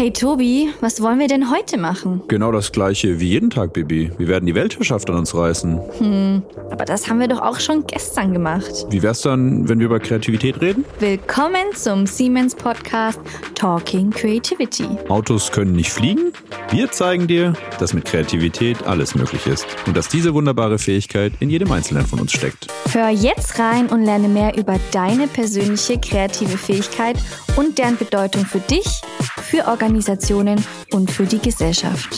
Hey Tobi, was wollen wir denn heute machen? Genau das gleiche wie jeden Tag, Bibi. Wir werden die Weltherrschaft an uns reißen. Hm, aber das haben wir doch auch schon gestern gemacht. Wie wär's dann, wenn wir über Kreativität reden? Willkommen zum Siemens Podcast Talking Creativity. Autos können nicht fliegen? Wir zeigen dir, dass mit Kreativität alles möglich ist und dass diese wunderbare Fähigkeit in jedem Einzelnen von uns steckt. Hör jetzt rein und lerne mehr über deine persönliche kreative Fähigkeit und deren Bedeutung für dich, für Organisationen und für die Gesellschaft.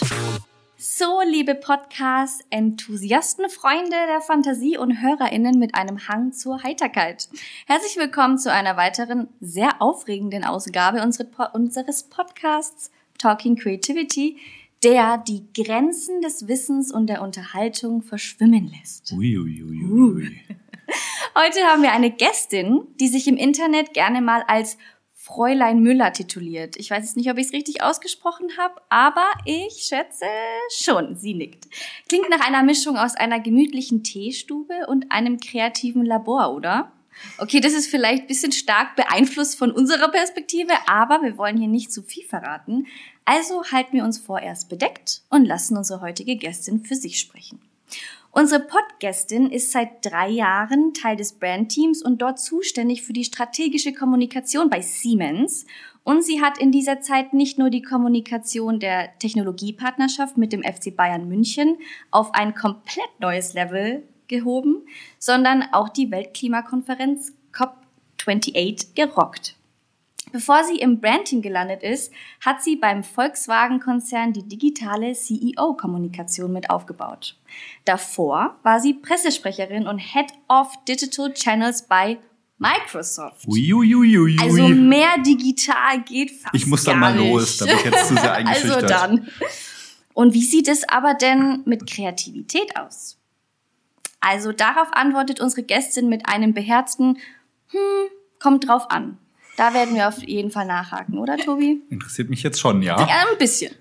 So, liebe Podcast-Enthusiasten, Freunde der Fantasie und HörerInnen mit einem Hang zur Heiterkeit. Herzlich willkommen zu einer weiteren sehr aufregenden Ausgabe unseres Podcasts Talking Creativity, der die Grenzen des Wissens und der Unterhaltung verschwimmen lässt. Ui, ui, ui, ui. Heute haben wir eine Gästin, die sich im Internet gerne mal als Fräulein Müller tituliert. Ich weiß jetzt nicht, ob ich es richtig ausgesprochen habe, aber ich schätze schon. Sie nickt. Klingt nach einer Mischung aus einer gemütlichen Teestube und einem kreativen Labor, oder? Okay, das ist vielleicht ein bisschen stark beeinflusst von unserer Perspektive, aber wir wollen hier nicht zu viel verraten. Also halten wir uns vorerst bedeckt und lassen unsere heutige Gästin für sich sprechen. Unsere Podgästin ist seit drei Jahren Teil des Brandteams und dort zuständig für die strategische Kommunikation bei Siemens. Und sie hat in dieser Zeit nicht nur die Kommunikation der Technologiepartnerschaft mit dem FC Bayern München auf ein komplett neues Level gehoben, sondern auch die Weltklimakonferenz COP28 gerockt. Bevor sie im Branding gelandet ist, hat sie beim Volkswagen-Konzern die digitale CEO-Kommunikation mit aufgebaut. Davor war sie Pressesprecherin und Head of Digital Channels bei Microsoft. Uiuiuiui. Also mehr digital geht fast Ich muss dann mal nicht. los, da bin ich jetzt zu sehr eingeschüchtert. Also dann. Und wie sieht es aber denn mit Kreativität aus? Also darauf antwortet unsere Gästin mit einem beherzten, hm, kommt drauf an. Da werden wir auf jeden Fall nachhaken, oder Tobi? Interessiert mich jetzt schon, ja. Ein bisschen.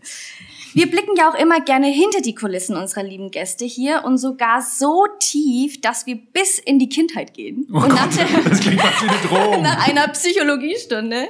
Wir blicken ja auch immer gerne hinter die Kulissen unserer lieben Gäste hier und sogar so tief, dass wir bis in die Kindheit gehen. Oh und Gott, nach, der, nach einer Psychologiestunde.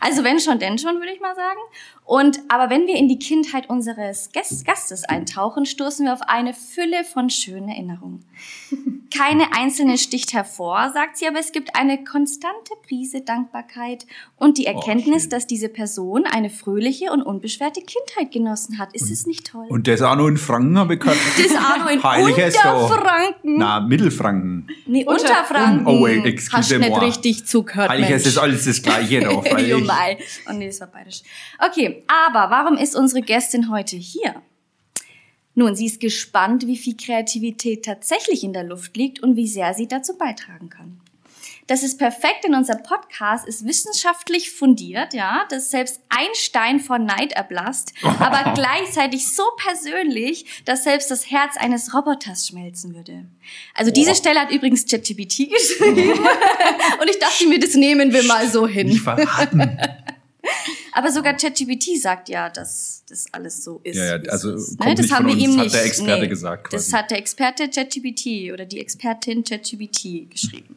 Also wenn schon, denn schon, würde ich mal sagen. Und aber wenn wir in die Kindheit unseres Gastes eintauchen, stoßen wir auf eine Fülle von schönen Erinnerungen. Keine einzelne sticht hervor, sagt sie, aber es gibt eine konstante Prise Dankbarkeit und die oh, Erkenntnis, oh, dass diese Person eine fröhliche und unbeschwerte Kindheit genossen hat. Ist und, es nicht toll? Und das auch noch in Franken habe ich gehört. Das auch noch in Unterfranken. Na, Mittelfranken. Nee, Unterfranken. Oh, wait, excuse Hast du nicht richtig zugehört, Heilig ist das alles das Gleiche noch. mei. Oh nee, das war bayerisch. Okay, aber warum ist unsere Gästin heute hier? Nun, sie ist gespannt, wie viel Kreativität tatsächlich in der Luft liegt und wie sehr sie dazu beitragen kann. Das ist perfekt, denn unser Podcast ist wissenschaftlich fundiert, ja, dass selbst Einstein vor Neid erblasst, aber gleichzeitig so persönlich, dass selbst das Herz eines Roboters schmelzen würde. Also diese Stelle hat übrigens ChatGPT geschrieben und ich dachte mir, das nehmen wir mal so hin. Nicht verraten. Aber sogar ChatGPT sagt ja, dass das alles so ist. Ja, ja also ist, ne? das haben wir ihm nicht. Hat der Experte nee, gesagt. Quasi. Das hat der Experte ChatGPT oder die Expertin ChatGPT geschrieben.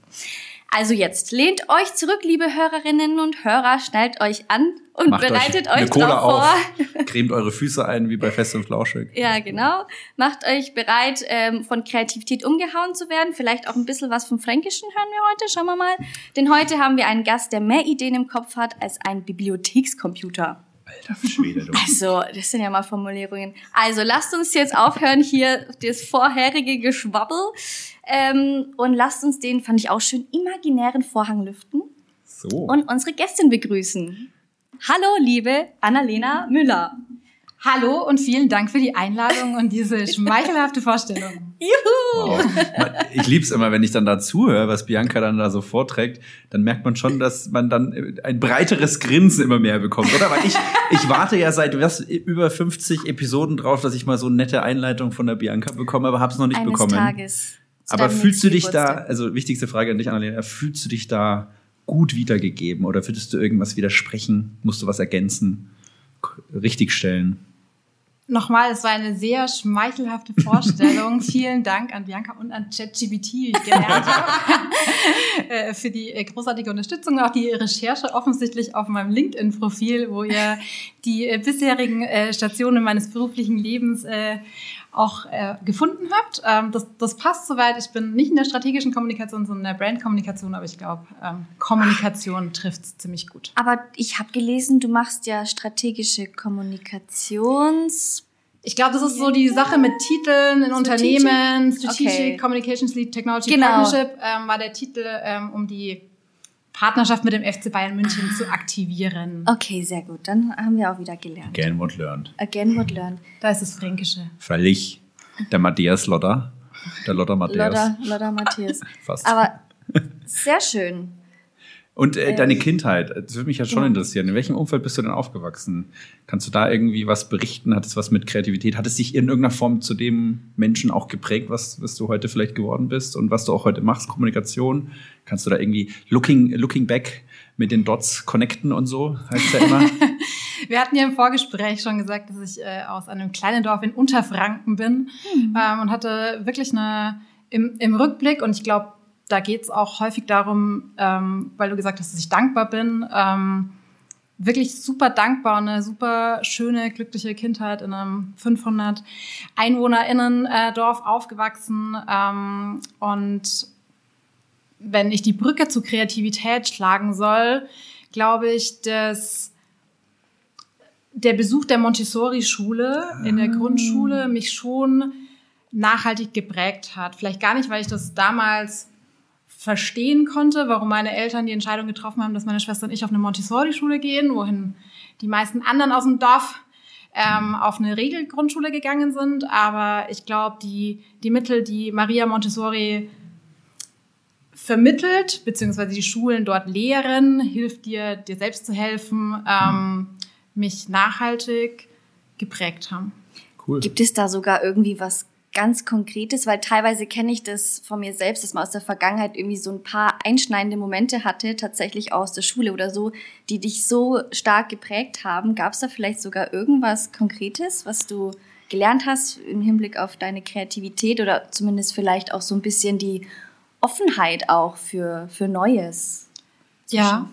Also jetzt lehnt euch zurück, liebe Hörerinnen und Hörer, schnallt euch an und Macht bereitet euch, euch drauf vor. Cremt eure Füße ein, wie bei Fest und Flauschig. Ja, genau. Macht euch bereit, ähm, von Kreativität umgehauen zu werden. Vielleicht auch ein bisschen was vom Fränkischen hören wir heute. Schauen wir mal. Denn heute haben wir einen Gast, der mehr Ideen im Kopf hat als ein Bibliothekscomputer. Alter Schwede, du. Also, das sind ja mal Formulierungen. Also, lasst uns jetzt aufhören, hier das vorherige Geschwabbel. Ähm, und lasst uns den, fand ich auch schön, imaginären Vorhang lüften. So. Und unsere Gästin begrüßen. Hallo, liebe Annalena Müller. Hallo und vielen Dank für die Einladung und diese schmeichelhafte Vorstellung. Juhu! Wow. Ich lieb's immer, wenn ich dann dazu höre, was Bianca dann da so vorträgt, dann merkt man schon, dass man dann ein breiteres Grinsen immer mehr bekommt, oder? Weil ich, ich warte ja seit was, über 50 Episoden drauf, dass ich mal so eine nette Einleitung von der Bianca bekomme, aber hab's noch nicht Eines bekommen. Tages. Aber fühlst du dich da, also wichtigste Frage an dich, Annalena, fühlst du dich da gut wiedergegeben oder würdest du irgendwas widersprechen? Musst du was ergänzen? Richtigstellen? Nochmal, es war eine sehr schmeichelhafte Vorstellung. Vielen Dank an Bianca und an ChatGBT, wie ich gelernt habe, äh, für die äh, großartige Unterstützung, auch die Recherche offensichtlich auf meinem LinkedIn-Profil, wo ihr die äh, bisherigen Stationen meines beruflichen Lebens auch äh, gefunden habt. Ähm, das, das passt soweit. Ich bin nicht in der strategischen Kommunikation, sondern in der Brandkommunikation, aber ich glaube, ähm, Kommunikation trifft es ziemlich gut. Aber ich habe gelesen, du machst ja strategische Kommunikations. Ich glaube, das ist so die Sache mit Titeln in Strategic? Unternehmen. Strategic okay. Communications Lead Technology genau. Partnership ähm, war der Titel, ähm, um die Partnerschaft mit dem FC Bayern München ah. zu aktivieren. Okay, sehr gut. Dann haben wir auch wieder gelernt. Again what learned. Again what learned. Da ist das Fränkische. Freilich. Der Matthias Lodder. Der Lodder Matthias. Lodder, Lodder Matthias. Fast. Aber sehr schön. Und äh, deine Kindheit, das würde mich ja schon ja. interessieren. In welchem Umfeld bist du denn aufgewachsen? Kannst du da irgendwie was berichten? Hat es was mit Kreativität? Hat es dich in irgendeiner Form zu dem Menschen auch geprägt, was, was du heute vielleicht geworden bist und was du auch heute machst, Kommunikation? Kannst du da irgendwie looking, looking back mit den Dots connecten und so, heißt ja immer? Wir hatten ja im Vorgespräch schon gesagt, dass ich äh, aus einem kleinen Dorf in Unterfranken bin mhm. ähm, und hatte wirklich eine im, im Rückblick und ich glaube, da geht es auch häufig darum, ähm, weil du gesagt hast, dass ich dankbar bin. Ähm, wirklich super dankbar, eine super schöne, glückliche Kindheit in einem 500 EinwohnerInnen äh, Dorf aufgewachsen. Ähm, und wenn ich die Brücke zur Kreativität schlagen soll, glaube ich, dass der Besuch der Montessori-Schule in der ah. Grundschule mich schon nachhaltig geprägt hat. Vielleicht gar nicht, weil ich das damals verstehen konnte, warum meine Eltern die Entscheidung getroffen haben, dass meine Schwester und ich auf eine Montessori-Schule gehen, wohin die meisten anderen aus dem Dorf ähm, auf eine Regelgrundschule gegangen sind. Aber ich glaube, die, die Mittel, die Maria Montessori vermittelt, beziehungsweise die Schulen dort lehren, hilft dir, dir selbst zu helfen, ähm, mich nachhaltig geprägt haben. Cool. Gibt es da sogar irgendwie was ganz Konkretes, weil teilweise kenne ich das von mir selbst, dass man aus der Vergangenheit irgendwie so ein paar einschneidende Momente hatte, tatsächlich aus der Schule oder so, die dich so stark geprägt haben. Gab es da vielleicht sogar irgendwas Konkretes, was du gelernt hast im Hinblick auf deine Kreativität oder zumindest vielleicht auch so ein bisschen die Offenheit auch für, für Neues? Ja,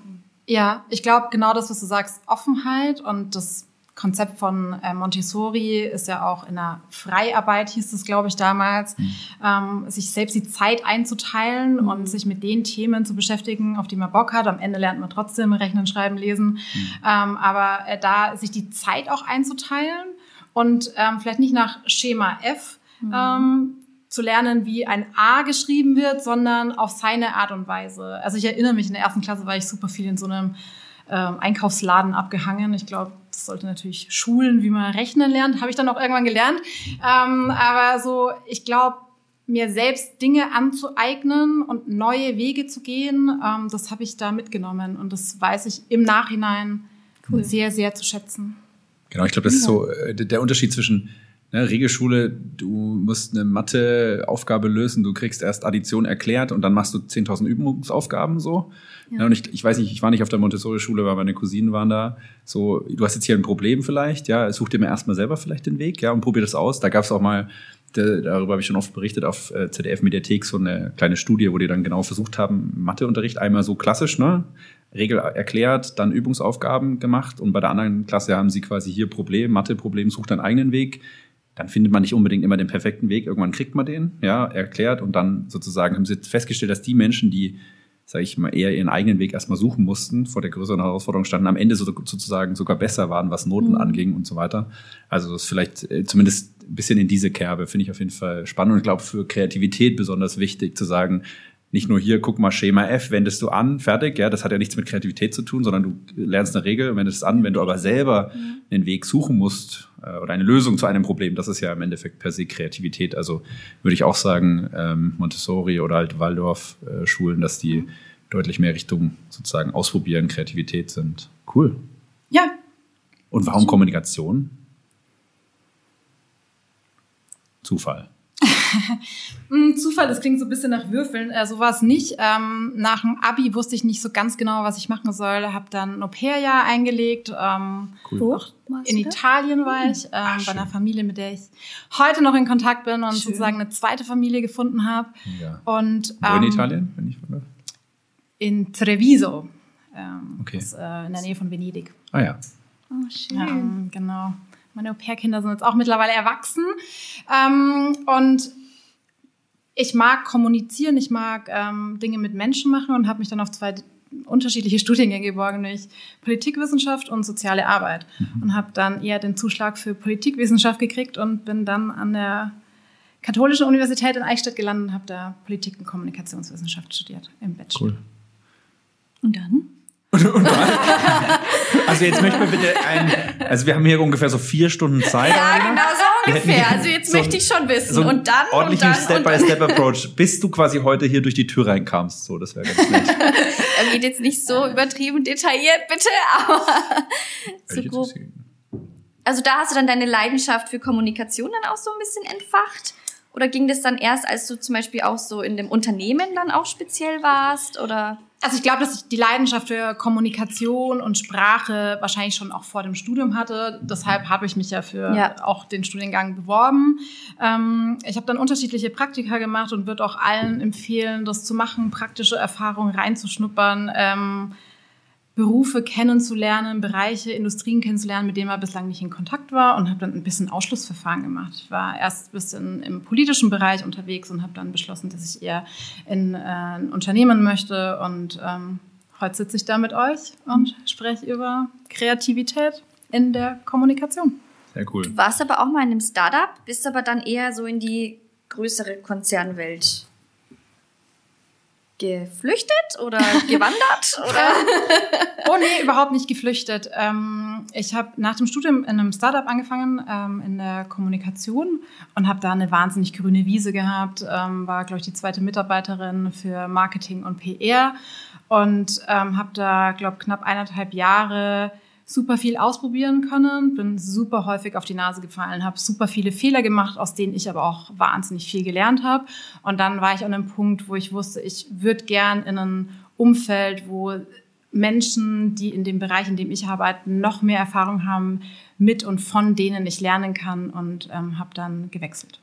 ja, ich glaube genau das, was du sagst, Offenheit und das Konzept von äh, Montessori ist ja auch in der Freiarbeit, hieß es, glaube ich, damals, mhm. ähm, sich selbst die Zeit einzuteilen mhm. und sich mit den Themen zu beschäftigen, auf die man Bock hat. Am Ende lernt man trotzdem Rechnen, Schreiben, Lesen. Mhm. Ähm, aber äh, da sich die Zeit auch einzuteilen und ähm, vielleicht nicht nach Schema F mhm. ähm, zu lernen, wie ein A geschrieben wird, sondern auf seine Art und Weise. Also ich erinnere mich, in der ersten Klasse war ich super viel in so einem ähm, Einkaufsladen abgehangen. Ich glaube, das sollte natürlich schulen, wie man rechnen lernt. Habe ich dann auch irgendwann gelernt. Ähm, aber so, ich glaube, mir selbst Dinge anzueignen und neue Wege zu gehen, ähm, das habe ich da mitgenommen. Und das weiß ich im Nachhinein cool. sehr, sehr zu schätzen. Genau, ich glaube, das ist so äh, der Unterschied zwischen ne, Regelschule, du musst eine Matheaufgabe lösen, du kriegst erst Addition erklärt und dann machst du 10.000 Übungsaufgaben so. Ja. ja. und ich, ich weiß nicht, ich war nicht auf der Montessori-Schule, weil meine Cousinen waren da. So, du hast jetzt hier ein Problem vielleicht, ja, such dir mal erstmal selber vielleicht den Weg, ja, und probier das aus. Da gab es auch mal, darüber habe ich schon oft berichtet, auf äh, ZDF-Mediathek so eine kleine Studie, wo die dann genau versucht haben, Matheunterricht einmal so klassisch, ne, Regel erklärt, dann Übungsaufgaben gemacht und bei der anderen Klasse haben sie quasi hier Problem, Mathe-Problem, sucht deinen eigenen Weg dann findet man nicht unbedingt immer den perfekten Weg. Irgendwann kriegt man den, ja, erklärt und dann sozusagen haben sie festgestellt, dass die Menschen, die, sage ich mal, eher ihren eigenen Weg erstmal suchen mussten, vor der größeren Herausforderung standen, am Ende so, sozusagen sogar besser waren, was Noten mhm. anging und so weiter. Also das ist vielleicht äh, zumindest ein bisschen in diese Kerbe, finde ich auf jeden Fall spannend und ich glaube für Kreativität besonders wichtig zu sagen, nicht nur hier, guck mal, Schema F, wendest du an, fertig, ja, das hat ja nichts mit Kreativität zu tun, sondern du lernst eine Regel, wendest es an, wenn du aber selber mhm. einen Weg suchen musst äh, oder eine Lösung zu einem Problem, das ist ja im Endeffekt per se Kreativität. Also würde ich auch sagen, ähm, Montessori oder halt Waldorf-Schulen, dass die deutlich mehr Richtung sozusagen Ausprobieren, Kreativität sind. Cool. Ja. Und warum Kommunikation? Zufall. Hm, Zufall, das klingt so ein bisschen nach Würfeln. Äh, so war es nicht. Ähm, nach dem Abi wusste ich nicht so ganz genau, was ich machen soll. Habe dann ein Au-pair-Jahr eingelegt. Ähm, Wo? in Italien war ich, ähm, bei einer Familie, mit der ich heute noch in Kontakt bin und Schön. sozusagen eine zweite Familie gefunden habe. Ja. Und Wo in ähm, Italien, wenn ich wundere? in Treviso. Ähm, Okay. Das äh, in der Nähe von Venedig. Ah ja. Oh, schön. Ähm, genau. Meine Au-pair-Kinder sind jetzt auch mittlerweile erwachsen. Ähm, und ich mag kommunizieren, ich mag ähm, Dinge mit Menschen machen und habe mich dann auf zwei unterschiedliche Studiengänge geborgen, nämlich Politikwissenschaft und soziale Arbeit. Und habe dann eher den Zuschlag für Politikwissenschaft gekriegt und bin dann an der Katholischen Universität in Eichstätt gelandet und habe da Politik- und Kommunikationswissenschaft studiert im Bachelor. Cool. Und dann? Also jetzt möchten wir bitte ein, also wir haben hier ungefähr so vier Stunden Zeit. Ja, genau ungefähr. Also jetzt so- möchte ich schon wissen. So und dann und ordentlichen dann und Step-by-Step-Approach, bis du quasi heute hier durch die Tür reinkamst. So, das wäre ganz nett. Er geht jetzt nicht so übertrieben detailliert, bitte, aber so grob. Also da hast du dann deine Leidenschaft für Kommunikation dann auch so ein bisschen entfacht? Oder ging das dann erst, als du zum Beispiel auch so in dem Unternehmen dann auch speziell warst? Oder? Also ich glaube, dass ich die Leidenschaft für Kommunikation und Sprache wahrscheinlich schon auch vor dem Studium hatte. Deshalb habe ich mich ja für Ja. auch den Studiengang beworben. Ähm, ich habe dann unterschiedliche Praktika gemacht und würde auch allen empfehlen, das zu machen, praktische Erfahrungen reinzuschnuppern, ähm, Berufe kennenzulernen, Bereiche, Industrien kennenzulernen, mit denen man bislang nicht in Kontakt war und habe dann ein bisschen Ausschlussverfahren gemacht. Ich war erst ein bisschen im politischen Bereich unterwegs und habe dann beschlossen, dass ich eher in äh, ein Unternehmen möchte und ähm, heute sitze ich da mit euch und spreche über Kreativität in der Kommunikation. Sehr cool. Du warst aber auch mal in einem Startup, bist aber dann eher so in die größere Konzernwelt geflüchtet oder gewandert? oder? Oh nee, überhaupt nicht geflüchtet. Ähm, ich habe nach dem Studium in einem Startup angefangen, ähm, in der Kommunikation und habe da eine wahnsinnig grüne Wiese gehabt. Ähm, war, glaube ich, die zweite Mitarbeiterin für Marketing und PR und ähm, habe da, glaube ich, knapp eineinhalb Jahre super viel ausprobieren können, bin super häufig auf die Nase gefallen, habe super viele Fehler gemacht, aus denen ich aber auch wahnsinnig viel gelernt habe. Und dann war ich an einem Punkt, wo ich wusste, ich würde gern in ein Umfeld, wo Menschen, die in dem Bereich, in dem ich arbeite, noch mehr Erfahrung haben, mit und von denen ich lernen kann und ähm, habe dann gewechselt.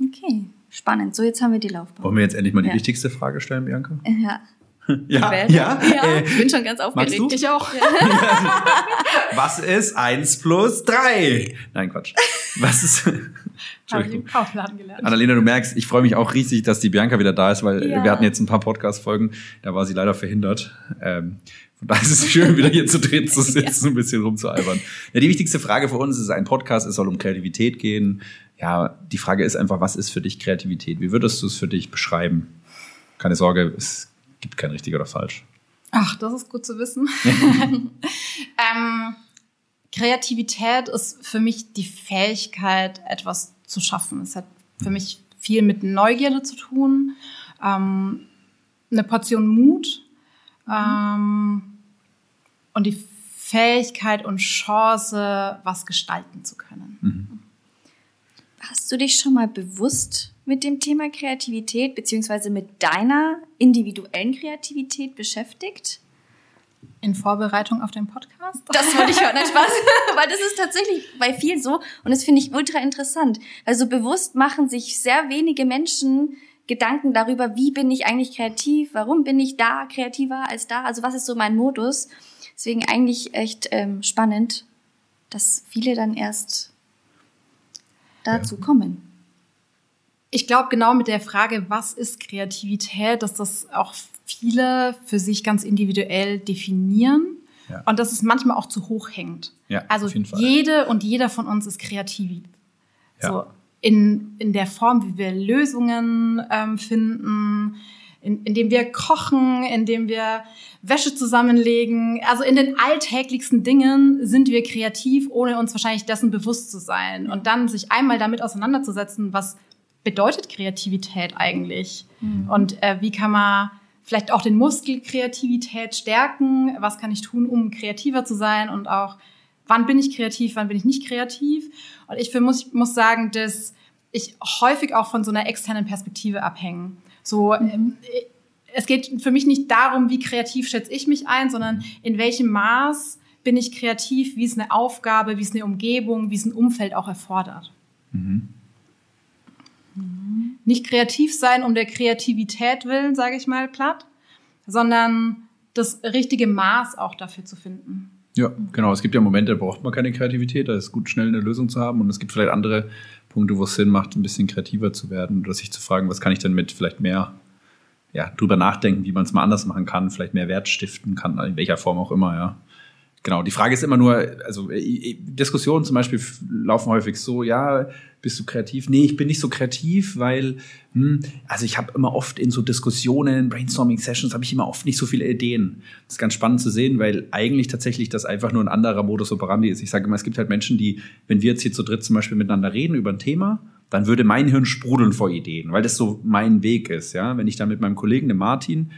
Okay, spannend. So, jetzt haben wir die Laufbahn. Wollen wir jetzt endlich mal die Ja. wichtigste Frage stellen, Bianca? Ja, Ja, ja. ja Äh, ich bin schon ganz aufgeregt. Ich auch. was ist eins plus drei? Nein, Quatsch. Was ist... Habe ich im Entschuldigung. Annalena, du merkst, ich freue mich auch riesig, dass die Bianca wieder da ist, weil Ja. wir hatten jetzt ein paar Podcast-Folgen, da war sie leider verhindert. Ähm, von daher ist es schön, wieder hier zu drehen, zu sitzen, ein bisschen rumzualbern. Ja, die wichtigste Frage für uns ist ein Podcast, es soll um Kreativität gehen. Ja, die Frage ist einfach, was ist für dich Kreativität? Wie würdest du es für dich beschreiben? Keine Sorge, es gibt kein richtig oder falsch. Ach, das ist gut zu wissen. ähm, Kreativität ist für mich die Fähigkeit, etwas zu schaffen. Es hat für mich viel mit Neugierde zu tun, ähm, eine Portion Mut ähm, und die Fähigkeit und Chance, was gestalten zu können. Hast du dich schon mal bewusst mit dem Thema Kreativität beziehungsweise mit deiner individuellen Kreativität beschäftigt? In Vorbereitung auf den Podcast? Das wollte ich hören, nein, Spaß. Weil das ist tatsächlich bei vielen so und das finde ich ultra interessant. Weil so bewusst machen sich sehr wenige Menschen Gedanken darüber, wie bin ich eigentlich kreativ, warum bin ich da kreativer als da, also was ist so mein Modus. Deswegen eigentlich echt ähm, spannend, dass viele dann erst dazu kommen. Ich glaube, genau mit der Frage, was ist Kreativität, dass das auch viele für sich ganz individuell definieren Ja. und dass es manchmal auch zu hoch hängt. Ja, also jede und jeder von uns ist kreativ. Ja. So in, in der Form, wie wir Lösungen ähm, finden, in, indem wir kochen, indem wir Wäsche zusammenlegen. Also in den alltäglichsten Dingen sind wir kreativ, ohne uns wahrscheinlich dessen bewusst zu sein. Und dann sich einmal damit auseinanderzusetzen, was bedeutet Kreativität eigentlich? Und äh, wie kann man vielleicht auch den Muskel Kreativität stärken? Was kann ich tun, um kreativer zu sein? Und auch, wann bin ich kreativ, wann bin ich nicht kreativ? Und ich für muss, muss sagen, dass ich häufig auch von so einer externen Perspektive abhänge. So, mhm. Äh, es geht für mich nicht darum, wie kreativ schätze ich mich ein, sondern in welchem Maß bin ich kreativ, wie es eine Aufgabe, wie es eine Umgebung, wie es ein Umfeld auch erfordert. Mhm. Nicht kreativ sein um der Kreativität willen, sage ich mal platt, sondern das richtige Maß auch dafür zu finden. Ja, genau. Es gibt ja Momente, da braucht man keine Kreativität, da ist gut, schnell eine Lösung zu haben. Und es gibt vielleicht andere Punkte, wo es Sinn macht, ein bisschen kreativer zu werden oder sich zu fragen, was kann ich denn mit vielleicht mehr ja, drüber nachdenken, wie man es mal anders machen kann, vielleicht mehr Wert stiften kann, in welcher Form auch immer, ja. Genau, die Frage ist immer nur, also äh, Diskussionen zum Beispiel laufen häufig so, ja, bist du kreativ? Nee, ich bin nicht so kreativ, weil, hm, also ich habe immer oft in so Diskussionen, Brainstorming-Sessions, habe ich immer oft nicht so viele Ideen. Das ist ganz spannend zu sehen, weil eigentlich tatsächlich das einfach nur ein anderer Modus operandi ist. Ich sage immer, es gibt halt Menschen, die, wenn wir jetzt hier zu dritt zum Beispiel miteinander reden über ein Thema, dann würde mein Hirn sprudeln vor Ideen, weil das so mein Weg ist. Ja, wenn ich dann mit meinem Kollegen, dem Martin,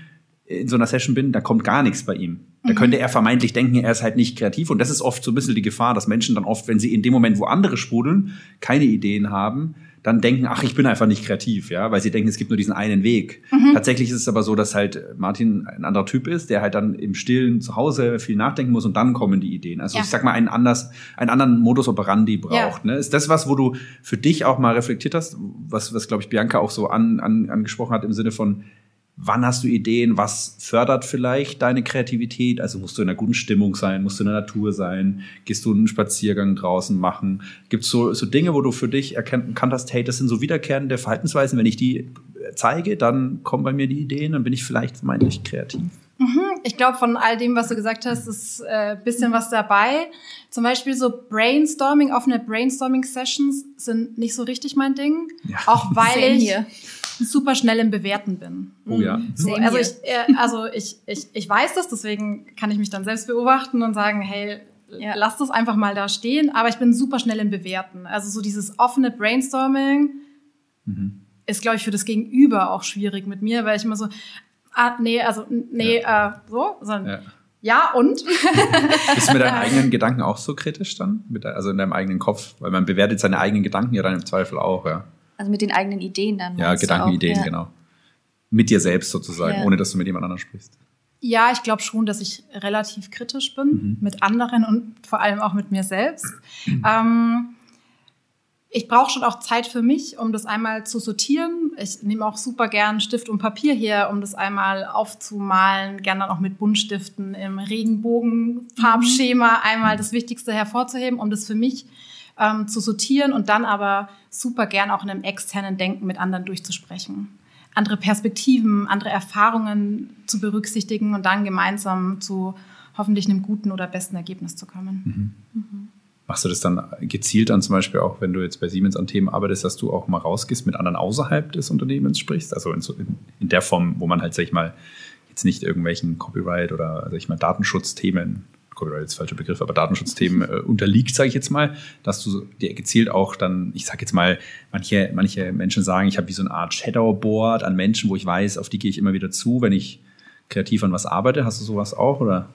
in so einer Session bin, da kommt gar nichts bei ihm. Da mhm. könnte er vermeintlich denken, er ist halt nicht kreativ. Und das ist oft so ein bisschen die Gefahr, dass Menschen dann oft, wenn sie in dem Moment, wo andere sprudeln, keine Ideen haben, dann denken, ach, ich bin einfach nicht kreativ, ja, weil sie denken, es gibt nur diesen einen Weg. Mhm. Tatsächlich ist es aber so, dass halt Martin ein anderer Typ ist, der halt dann im Stillen zu Hause viel nachdenken muss und dann kommen die Ideen. Also ja. ich sag mal, einen, anders, einen anderen Modus operandi braucht. Ja. Ne? Ist das was, wo du für dich auch mal reflektiert hast, was, was glaube ich, Bianca auch so an, an, angesprochen hat im Sinne von, Wann hast du Ideen? Was fördert vielleicht deine Kreativität? Also musst du in einer guten Stimmung sein, musst du in der Natur sein, gehst du einen Spaziergang draußen machen? Gibt es so, so Dinge, wo du für dich erkannt hast, hey, das sind so wiederkehrende Verhaltensweisen, wenn ich die zeige, dann kommen bei mir die Ideen, dann bin ich vielleicht vermeintlich kreativ. Mhm. Ich glaube, von all dem, was du gesagt hast, ist äh, bisschen was dabei. Zum Beispiel so Brainstorming, offene Brainstorming-Sessions sind nicht so richtig mein Ding. Ja. Auch weil ich, hier super schnell im Bewerten bin. Oh ja. So, also ich, äh, also ich, ich, ich weiß das, deswegen kann ich mich dann selbst beobachten und sagen, hey, ja. lass das einfach mal da stehen. Aber ich bin super schnell im Bewerten. Also so dieses offene Brainstorming mhm. ist, glaube ich, für das Gegenüber auch schwierig mit mir, weil ich immer so, ah, nee, also, nee, ja. äh, so, sondern, ja. Ja, und? Bist du mit deinen eigenen Gedanken auch so kritisch dann? Mit, also in deinem eigenen Kopf? Weil man bewertet seine eigenen Gedanken ja dann im Zweifel auch, ja. Also mit den eigenen Ideen dann. Ja, Gedankenideen, ja. genau. Mit dir selbst sozusagen, ja. ohne dass du mit jemand anderem sprichst. Ja, ich glaube schon, dass ich relativ kritisch bin mhm. mit anderen und vor allem auch mit mir selbst. Mhm. Ähm, ich brauche schon auch Zeit für mich, um das einmal zu sortieren. Ich nehme auch super gern Stift und Papier her, um das einmal aufzumalen, gern dann auch mit Buntstiften im Regenbogenfarbschema mhm. einmal das Wichtigste hervorzuheben, um das für mich ähm, zu sortieren und dann aber super gern auch in einem externen Denken mit anderen durchzusprechen. Andere Perspektiven, andere Erfahrungen zu berücksichtigen und dann gemeinsam zu hoffentlich einem guten oder besten Ergebnis zu kommen. Mhm. Mhm. Machst du das dann gezielt dann zum Beispiel auch, wenn du jetzt bei Siemens an Themen arbeitest, dass du auch mal rausgehst, mit anderen außerhalb des Unternehmens sprichst? Also in, in der Form, wo man halt, sag ich mal, jetzt nicht irgendwelchen Copyright oder, sag ich mal, Datenschutzthemen Copyright ist falscher Begriff, aber Datenschutzthemen äh, unterliegt, sage ich jetzt mal, dass du dir gezielt auch dann, ich sage jetzt mal, manche, manche Menschen sagen, ich habe wie so eine Art Shadowboard an Menschen, wo ich weiß, auf die gehe ich immer wieder zu, wenn ich kreativ an was arbeite. Hast du sowas auch oder?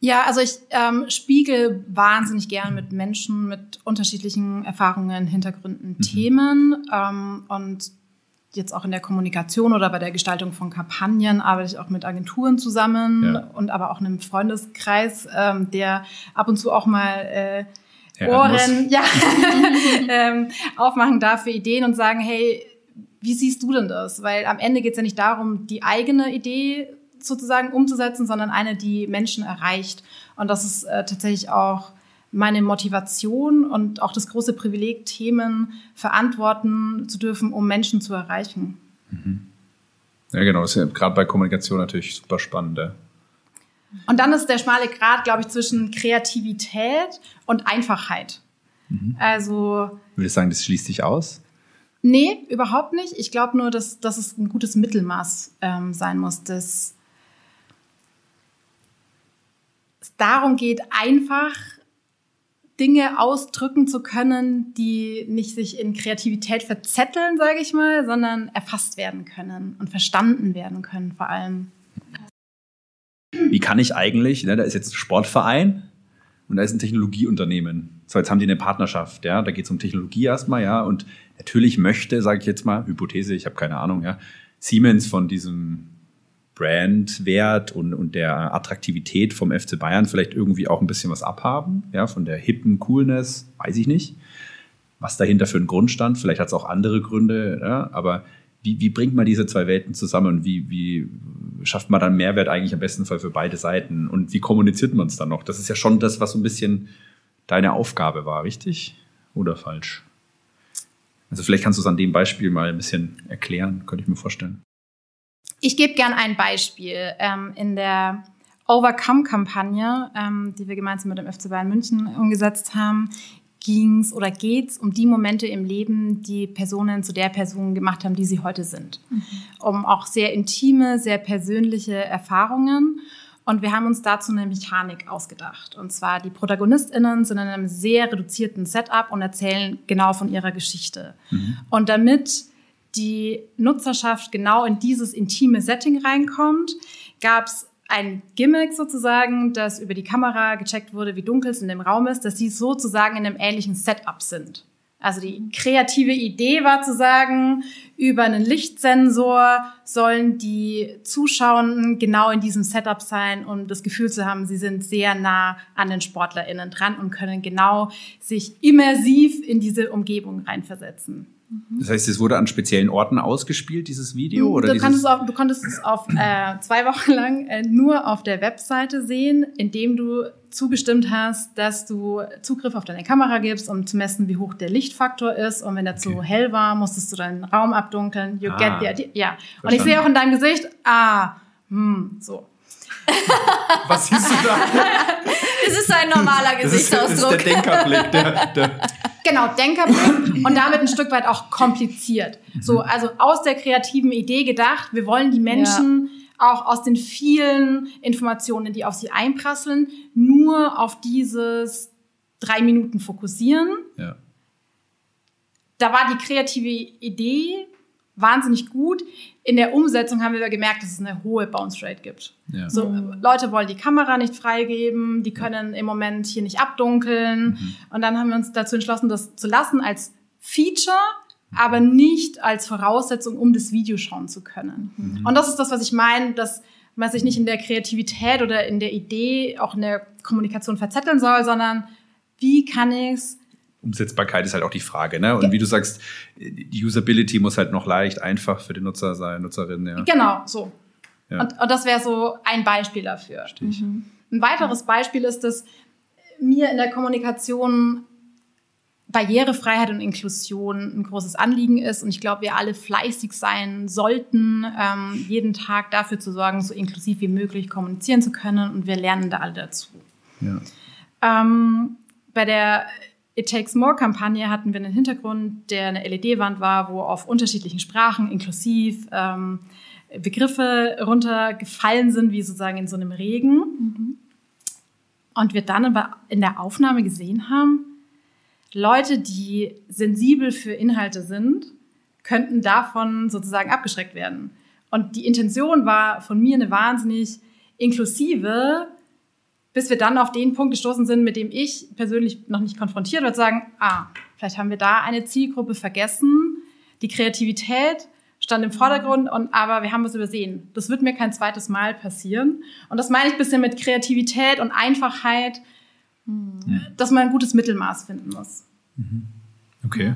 Ja, also ich ähm, spiegel wahnsinnig gern mit Menschen mit unterschiedlichen Erfahrungen, Hintergründen, mhm. Themen ähm, und jetzt auch in der Kommunikation oder bei der Gestaltung von Kampagnen arbeite ich auch mit Agenturen zusammen ja. und aber auch einem Freundeskreis, ähm, der ab und zu auch mal äh, Ohren ja, ähm, aufmachen darf für Ideen und sagen, hey, wie siehst du denn das? Weil am Ende geht es ja nicht darum, die eigene Idee sozusagen umzusetzen, sondern eine, die Menschen erreicht. Und das ist äh, tatsächlich auch meine Motivation und auch das große Privileg, Themen verantworten zu dürfen, um Menschen zu erreichen. Mhm. Ja, genau. Das ist ja gerade bei Kommunikation natürlich super spannend. Ja. Und dann ist der schmale Grad, glaube ich, zwischen Kreativität und Einfachheit. Mhm. Also. Würde ich sagen, das schließt sich aus? Nee, überhaupt nicht. Ich glaube nur, dass, dass es ein gutes Mittelmaß ähm, sein muss, dass es darum geht, einfach Dinge ausdrücken zu können, die nicht sich in Kreativität verzetteln, sage ich mal, sondern erfasst werden können und verstanden werden können vor allem. Wie kann ich eigentlich, ne, da ist jetzt ein Sportverein und da ist ein Technologieunternehmen. So, jetzt haben die eine Partnerschaft, ja, da geht es um Technologie erstmal, ja, und natürlich möchte, sage ich jetzt mal, Hypothese, ich habe keine Ahnung, ja, Siemens von diesem Brandwert und, und der Attraktivität vom FC Bayern vielleicht irgendwie auch ein bisschen was abhaben, ja, von der hippen Coolness, weiß ich nicht, was dahinter für ein Grund stand, vielleicht hat es auch andere Gründe, ja, aber wie, wie bringt man diese zwei Welten zusammen und wie, wie schafft man dann Mehrwert eigentlich am besten Fall für beide Seiten und wie kommuniziert man es dann noch? Das ist ja schon das, was so ein bisschen deine Aufgabe war, richtig oder falsch? Also vielleicht kannst du es an dem Beispiel mal ein bisschen erklären, könnte ich mir vorstellen. Ich gebe gern ein Beispiel. Ähm, in der Overcome-Kampagne, ähm, die wir gemeinsam mit dem FC Bayern München umgesetzt haben, ging es oder geht es um die Momente im Leben, die Personen zu der Person gemacht haben, die sie heute sind. Mhm. Um auch sehr intime, sehr persönliche Erfahrungen. Und wir haben uns dazu eine Mechanik ausgedacht. Und zwar die ProtagonistInnen sind in einem sehr reduzierten Setup und erzählen genau von ihrer Geschichte. Mhm. Und damit die Nutzerschaft genau in dieses intime Setting reinkommt, gab es ein Gimmick sozusagen, das über die Kamera gecheckt wurde, wie dunkel es in dem Raum ist, dass sie sozusagen in einem ähnlichen Setup sind. Also die kreative Idee war zu sagen, über einen Lichtsensor sollen die Zuschauenden genau in diesem Setup sein, um das Gefühl zu haben, sie sind sehr nah an den SportlerInnen dran und können genau sich immersiv in diese Umgebung reinversetzen. Das heißt, es wurde an speziellen Orten ausgespielt, dieses Video? Oder du, konntest auf, du konntest es auf äh, zwei Wochen lang äh, nur auf der Webseite sehen, indem du zugestimmt hast, dass du Zugriff auf deine Kamera gibst, um zu messen, wie hoch der Lichtfaktor ist. Und wenn der okay. zu hell war, musstest du deinen Raum abdunkeln. You ah, get the Ja. Und ich sehe auch in deinem Gesicht, ah, hm, so. Was siehst du da? das ist ein normaler Gesichtsausdruck. Das ist, das ist der Denkerblick. Der, der Genau, Denkerblick und damit ein Stück weit auch kompliziert. So, also aus der kreativen Idee gedacht, wir wollen die Menschen ja auch aus den vielen Informationen, die auf sie einprasseln, nur auf dieses drei Minuten fokussieren. Ja. Da war die kreative Idee wahnsinnig gut. In der Umsetzung haben wir gemerkt, dass es eine hohe Bounce Rate gibt. Ja. So, mhm. Leute wollen die Kamera nicht freigeben, die können im Moment hier nicht abdunkeln. Mhm. Und dann haben wir uns dazu entschlossen, das zu lassen als Feature, aber nicht als Voraussetzung, um das Video schauen zu können. Mhm. Und das ist das, was ich meine, dass man sich nicht in der Kreativität oder in der Idee, auch in der Kommunikation verzetteln soll, sondern wie kann ich es Umsetzbarkeit ist halt auch die Frage, ne? Und ja. wie du sagst, die Usability muss halt noch leicht, einfach für den Nutzer sein, Nutzerin, ja. Genau, so. Ja. Und, und das wäre so ein Beispiel dafür. Mhm. Ein weiteres Beispiel ist, dass mir in der Kommunikation Barrierefreiheit und Inklusion ein großes Anliegen ist. Und ich glaube, wir alle fleißig sein sollten, ähm, jeden Tag dafür zu sorgen, so inklusiv wie möglich kommunizieren zu können. Und wir lernen da alle dazu. Ja. Ähm, bei der It Takes More Kampagne hatten wir einen Hintergrund, der eine LED-Wand war, wo auf unterschiedlichen Sprachen inklusiv ähm, Begriffe runtergefallen sind, wie sozusagen in so einem Regen. Mhm. Und wir dann aber in der Aufnahme gesehen haben, Leute, die sensibel für Inhalte sind, könnten davon sozusagen abgeschreckt werden. Und die Intention war von mir eine wahnsinnig inklusive, bis wir dann auf den Punkt gestoßen sind, mit dem ich persönlich noch nicht konfrontiert wird, sagen, ah, vielleicht haben wir da eine Zielgruppe vergessen. Die Kreativität stand im Vordergrund, und, aber wir haben was übersehen. Das wird mir kein zweites Mal passieren. Und das meine ich ein bisschen mit Kreativität und Einfachheit mhm. dass man ein gutes Mittelmaß finden muss. Mhm. Okay.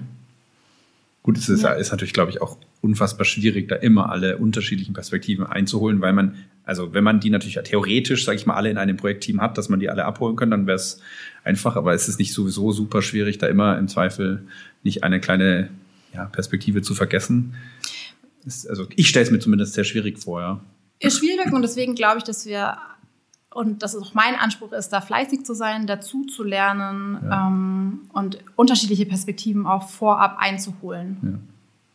Gut, es ist, ja. ist natürlich, glaube ich, auch unfassbar schwierig, da immer alle unterschiedlichen Perspektiven einzuholen, weil man, also wenn man die natürlich theoretisch, sage ich mal, alle in einem Projektteam hat, dass man die alle abholen kann, dann wäre es einfach, aber es ist nicht sowieso super schwierig, da immer im Zweifel nicht eine kleine ja, Perspektive zu vergessen. Ist, also ich stelle es mir zumindest sehr schwierig vor, ja. Ist schwierig und deswegen glaube ich, dass wir und dass es auch mein Anspruch ist, da fleißig zu sein, dazu zu lernen ja. ähm, und unterschiedliche Perspektiven auch vorab einzuholen. Ja.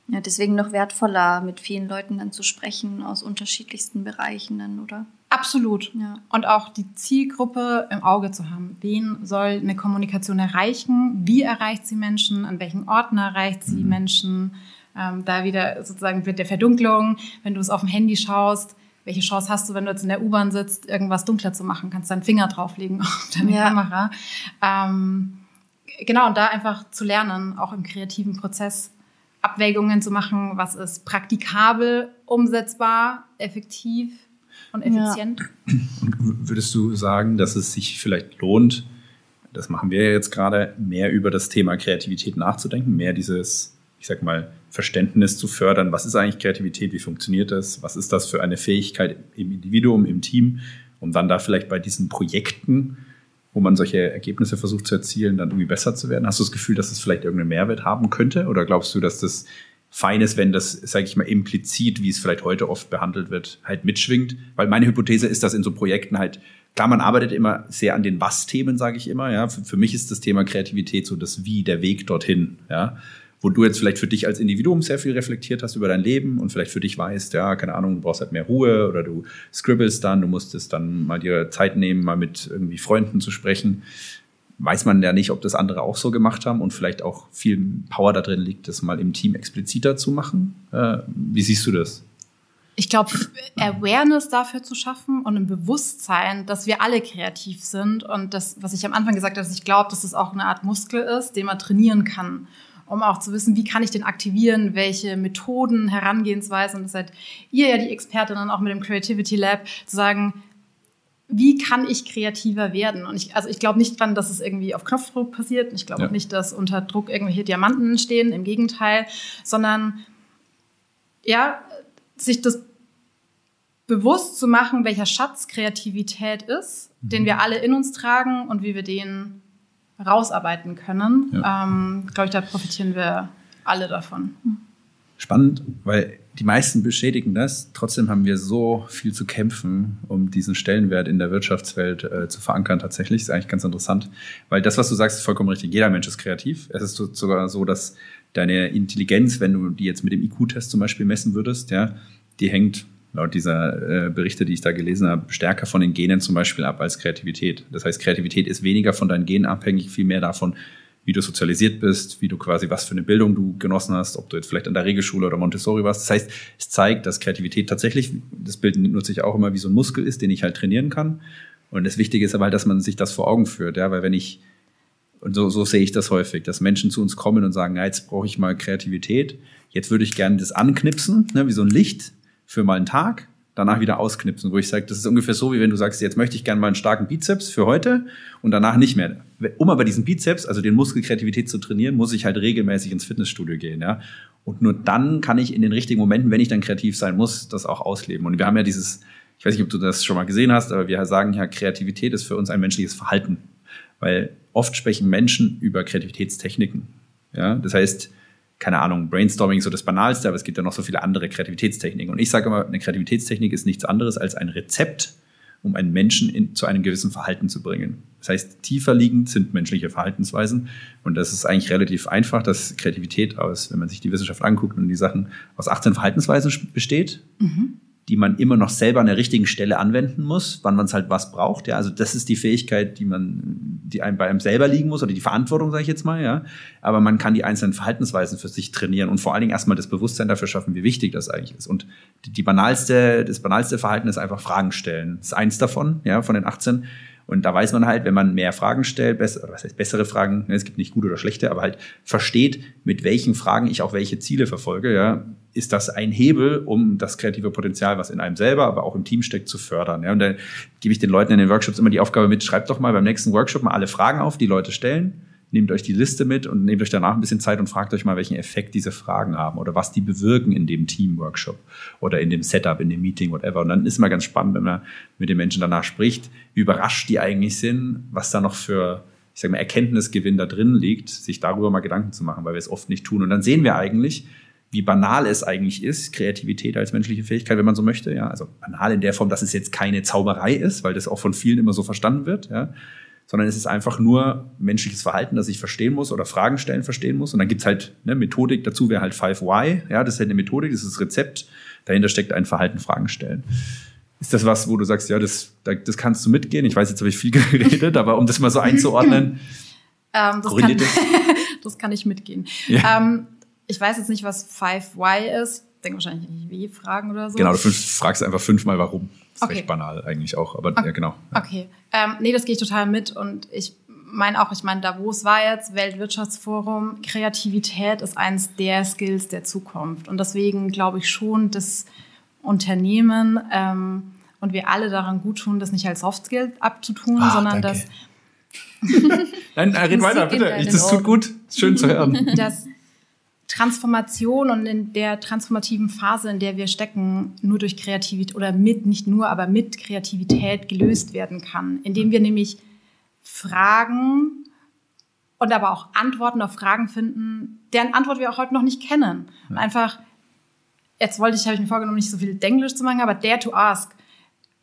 Ja. deswegen noch wertvoller, mit vielen Leuten dann zu sprechen aus unterschiedlichsten Bereichen dann, oder? Absolut. Ja. Und auch die Zielgruppe im Auge zu haben. Wen soll eine Kommunikation erreichen? Wie erreicht sie Menschen? An welchen Orten erreicht sie mhm. Menschen? Ähm, da wieder sozusagen mit der Verdunklung, wenn du es auf dem Handy schaust, welche Chance hast du, wenn du jetzt in der U-Bahn sitzt, irgendwas dunkler zu machen? Kannst deinen Finger drauflegen auf deine ja. Kamera. Ähm, genau, und da einfach zu lernen, auch im kreativen Prozess Abwägungen zu machen, was ist praktikabel, umsetzbar, effektiv und effizient. Ja. Und würdest du sagen, dass es sich vielleicht lohnt, das machen wir jetzt gerade, mehr über das Thema Kreativität nachzudenken, mehr dieses, ich sag mal, Verständnis zu fördern, was ist eigentlich Kreativität, wie funktioniert das, was ist das für eine Fähigkeit im Individuum, im Team, um dann da vielleicht bei diesen Projekten, wo man solche Ergebnisse versucht zu erzielen, dann irgendwie besser zu werden. Hast du das Gefühl, dass es vielleicht irgendeinen Mehrwert haben könnte oder glaubst du, dass das fein ist, wenn das, sage ich mal, implizit, wie es vielleicht heute oft behandelt wird, halt mitschwingt? Weil meine Hypothese ist, dass in so Projekten halt Klar, man arbeitet immer sehr an den Was-Themen, sage ich immer. Ja, für, für, mich ist das Thema Kreativität so das Wie, der Weg dorthin. Ja, wo du jetzt vielleicht für dich als Individuum sehr viel reflektiert hast über dein Leben und vielleicht für dich weißt, ja, keine Ahnung, du brauchst halt mehr Ruhe oder du scribbelst dann, du musstest dann mal dir Zeit nehmen, mal mit irgendwie Freunden zu sprechen. Weiß man ja nicht, ob das andere auch so gemacht haben und vielleicht auch viel Power da drin liegt, das mal im Team expliziter zu machen. Äh, wie siehst du das? Ich glaube, Awareness dafür zu schaffen und ein Bewusstsein, dass wir alle kreativ sind und das, was ich am Anfang gesagt habe, dass ich glaube, dass es das auch eine Art Muskel ist, den man trainieren kann um auch zu wissen, wie kann ich den aktivieren, welche Methoden, Herangehensweisen, und das seid ihr ja die Expertin auch mit dem Creativity Lab, zu sagen, wie kann ich kreativer werden? Und ich, also ich glaube nicht dran, dass es irgendwie auf Knopfdruck passiert. Ich glaube ja. nicht, dass unter Druck irgendwelche Diamanten entstehen. Im Gegenteil, sondern ja, sich das bewusst zu machen, welcher Schatz Kreativität ist, mhm. den wir alle in uns tragen und wie wir den rausarbeiten können. Ja. Ähm, Glaube ich, da profitieren wir alle davon. Spannend, weil die meisten beschädigen das. Trotzdem haben wir so viel zu kämpfen, um diesen Stellenwert in der Wirtschaftswelt äh, zu verankern. Tatsächlich ist eigentlich ganz interessant, weil das, was du sagst, ist vollkommen richtig. Jeder Mensch ist kreativ. Es ist sogar so, dass deine Intelligenz, wenn du die jetzt mit dem IQ-Test zum Beispiel messen würdest, ja, die hängt laut dieser äh, Berichte, die ich da gelesen habe, stärker von den Genen zum Beispiel ab als Kreativität. Das heißt, Kreativität ist weniger von deinen Genen abhängig, viel mehr davon, wie du sozialisiert bist, wie du quasi, was für eine Bildung du genossen hast, ob du jetzt vielleicht an der Regelschule oder Montessori warst. Das heißt, es zeigt, dass Kreativität tatsächlich, das Bild nutze ich auch immer wie so ein Muskel ist, den ich halt trainieren kann. Und das Wichtige ist aber halt, dass man sich das vor Augen führt, ja, weil wenn ich, und so, so sehe ich das häufig, dass Menschen zu uns kommen und sagen, ja, jetzt brauche ich mal Kreativität, jetzt würde ich gerne das anknipsen, ne, wie so ein Licht, für mal einen Tag, danach wieder ausknipsen, wo ich sage, das ist ungefähr so, wie wenn du sagst, jetzt möchte ich gerne mal einen starken Bizeps für heute und danach nicht mehr. Um aber diesen Bizeps, also den Muskelkreativität zu trainieren, muss ich halt regelmäßig ins Fitnessstudio gehen, ja. Und nur dann kann ich in den richtigen Momenten, wenn ich dann kreativ sein muss, das auch ausleben. Und wir haben ja dieses, ich weiß nicht, ob du das schon mal gesehen hast, aber wir sagen ja, Kreativität ist für uns ein menschliches Verhalten. Weil oft sprechen Menschen über Kreativitätstechniken. Ja, das heißt, keine Ahnung, Brainstorming so das Banalste, aber es gibt ja noch so viele andere Kreativitätstechniken. Und ich sage immer, eine Kreativitätstechnik ist nichts anderes als ein Rezept, um einen Menschen in, zu einem gewissen Verhalten zu bringen. Das heißt, tiefer liegend sind menschliche Verhaltensweisen. Und das ist eigentlich relativ einfach, dass Kreativität aus, wenn man sich die Wissenschaft anguckt und die Sachen aus 18 Verhaltensweisen besteht. Mhm die man immer noch selber an der richtigen Stelle anwenden muss, wann man es halt was braucht. Ja, also das ist die Fähigkeit, die man, die einem bei einem selber liegen muss oder die Verantwortung, sage ich jetzt mal. Ja, aber man kann die einzelnen Verhaltensweisen für sich trainieren und vor allen Dingen erstmal das Bewusstsein dafür schaffen, wie wichtig das eigentlich ist. Und die, die banalste, das banalste Verhalten ist einfach Fragen stellen. Das ist eins davon, ja, von den 18. Und da weiß man halt, wenn man mehr Fragen stellt, besser, was heißt bessere Fragen, ne, es gibt nicht gute oder schlechte, aber halt versteht, mit welchen Fragen ich auch welche Ziele verfolge, ja, ist das ein Hebel, um das kreative Potenzial, was in einem selber, aber auch im Team steckt, zu fördern. Ja, und da gebe ich den Leuten in den Workshops immer die Aufgabe mit, schreibt doch mal beim nächsten Workshop mal alle Fragen auf, die Leute stellen nehmt euch die Liste mit und nehmt euch danach ein bisschen Zeit und fragt euch mal, welchen Effekt diese Fragen haben oder was die bewirken in dem Team-Workshop oder in dem Setup, in dem Meeting, whatever. Und dann ist mal ganz spannend, wenn man mit den Menschen danach spricht, wie überrascht die eigentlich sind, was da noch für, ich sage mal, Erkenntnisgewinn da drin liegt, sich darüber mal Gedanken zu machen, weil wir es oft nicht tun. Und dann sehen wir eigentlich, wie banal es eigentlich ist, Kreativität als menschliche Fähigkeit, wenn man so möchte. Ja, also banal in der Form, dass es jetzt keine Zauberei ist, weil das auch von vielen immer so verstanden wird. Ja, sondern es ist einfach nur menschliches Verhalten, das ich verstehen muss oder Fragen stellen verstehen muss. Und dann gibt's halt ne, Methodik, dazu wäre halt 5Y, ja, das ist halt eine Methodik, das ist das Rezept, dahinter steckt ein Verhalten, Fragen stellen. Ist das was, wo du sagst, ja, das, das kannst du mitgehen? Ich weiß, jetzt habe ich viel geredet, aber um das mal so einzuordnen. ähm, das, kann, das kann ich mitgehen. Ja. Ähm, ich weiß jetzt nicht, was 5Y ist denke wahrscheinlich nicht, wie Fragen oder so. Genau, du fragst einfach fünfmal warum. Das ist okay. recht banal eigentlich auch, aber okay. ja, genau. Ja. Okay. Ähm, nee, das gehe ich total mit und ich meine auch, ich meine, Davos war jetzt Weltwirtschaftsforum. Kreativität ist eines der Skills der Zukunft. Und deswegen glaube ich schon, dass Unternehmen ähm, und wir alle daran gut tun, das nicht als Softskill abzutun, ah, sondern danke. das. Nein, red weiter, bitte. Das tut gut. Schön zu hören. Dass Transformation und in der transformativen Phase, in der wir stecken, nur durch Kreativität oder mit, nicht nur, aber mit Kreativität gelöst werden kann. Indem wir nämlich Fragen und aber auch Antworten auf Fragen finden, deren Antwort wir auch heute noch nicht kennen. Und einfach, jetzt wollte ich, habe ich mir vorgenommen, nicht so viel Denglisch zu machen, aber dare to ask,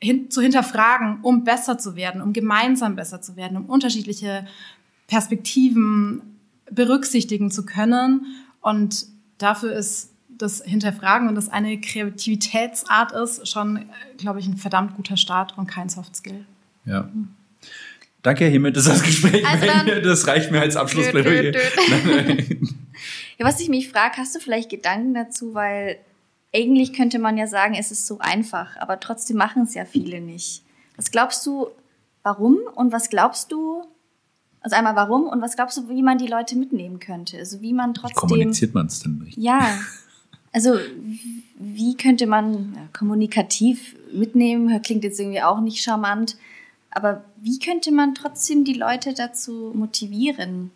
hin, zu hinterfragen, um besser zu werden, um gemeinsam besser zu werden, um unterschiedliche Perspektiven berücksichtigen zu können. Und dafür ist das Hinterfragen und das eine Kreativitätsart ist, schon, glaube ich, ein verdammt guter Start und kein Soft Skill. Ja. Danke, hiermit ist das Gespräch also dann, Das reicht mir als Abschlussplädoyer. ja, was ich mich frage, hast du vielleicht Gedanken dazu, weil eigentlich könnte man ja sagen, es ist so einfach, aber trotzdem machen es ja viele nicht. Was glaubst du, warum und was glaubst du, also einmal warum und was glaubst du, wie man die Leute mitnehmen könnte? Also wie man trotzdem. Wie kommuniziert man es denn nicht? Ja. Also wie könnte man ja, kommunikativ mitnehmen? Klingt jetzt irgendwie auch nicht charmant. Aber wie könnte man trotzdem die Leute dazu motivieren?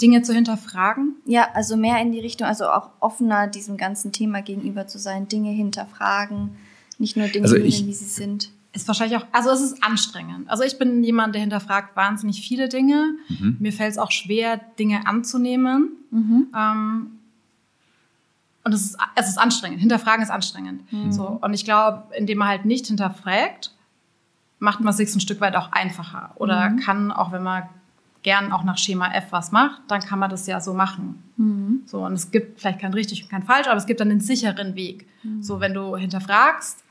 Dinge zu hinterfragen? Ja, also mehr in die Richtung, also auch offener diesem ganzen Thema gegenüber zu sein, Dinge hinterfragen, nicht nur Dinge also nehmen, wie sie sind. Ist wahrscheinlich auch, also es ist anstrengend. Also ich bin jemand, der hinterfragt wahnsinnig viele Dinge. Mhm. Mir fällt es auch schwer, Dinge anzunehmen. Mhm. Ähm, und es ist, es ist anstrengend. Hinterfragen ist anstrengend. Mhm. So, und ich glaube, indem man halt nicht hinterfragt, macht man es sich ein Stück weit auch einfacher. Oder mhm. kann, auch wenn man gern auch nach Schema F was macht, dann kann man das ja so machen. Mhm. So, und es gibt vielleicht kein richtig und kein falsch, aber es gibt dann einen sicheren Weg. Mhm. So, wenn du hinterfragst,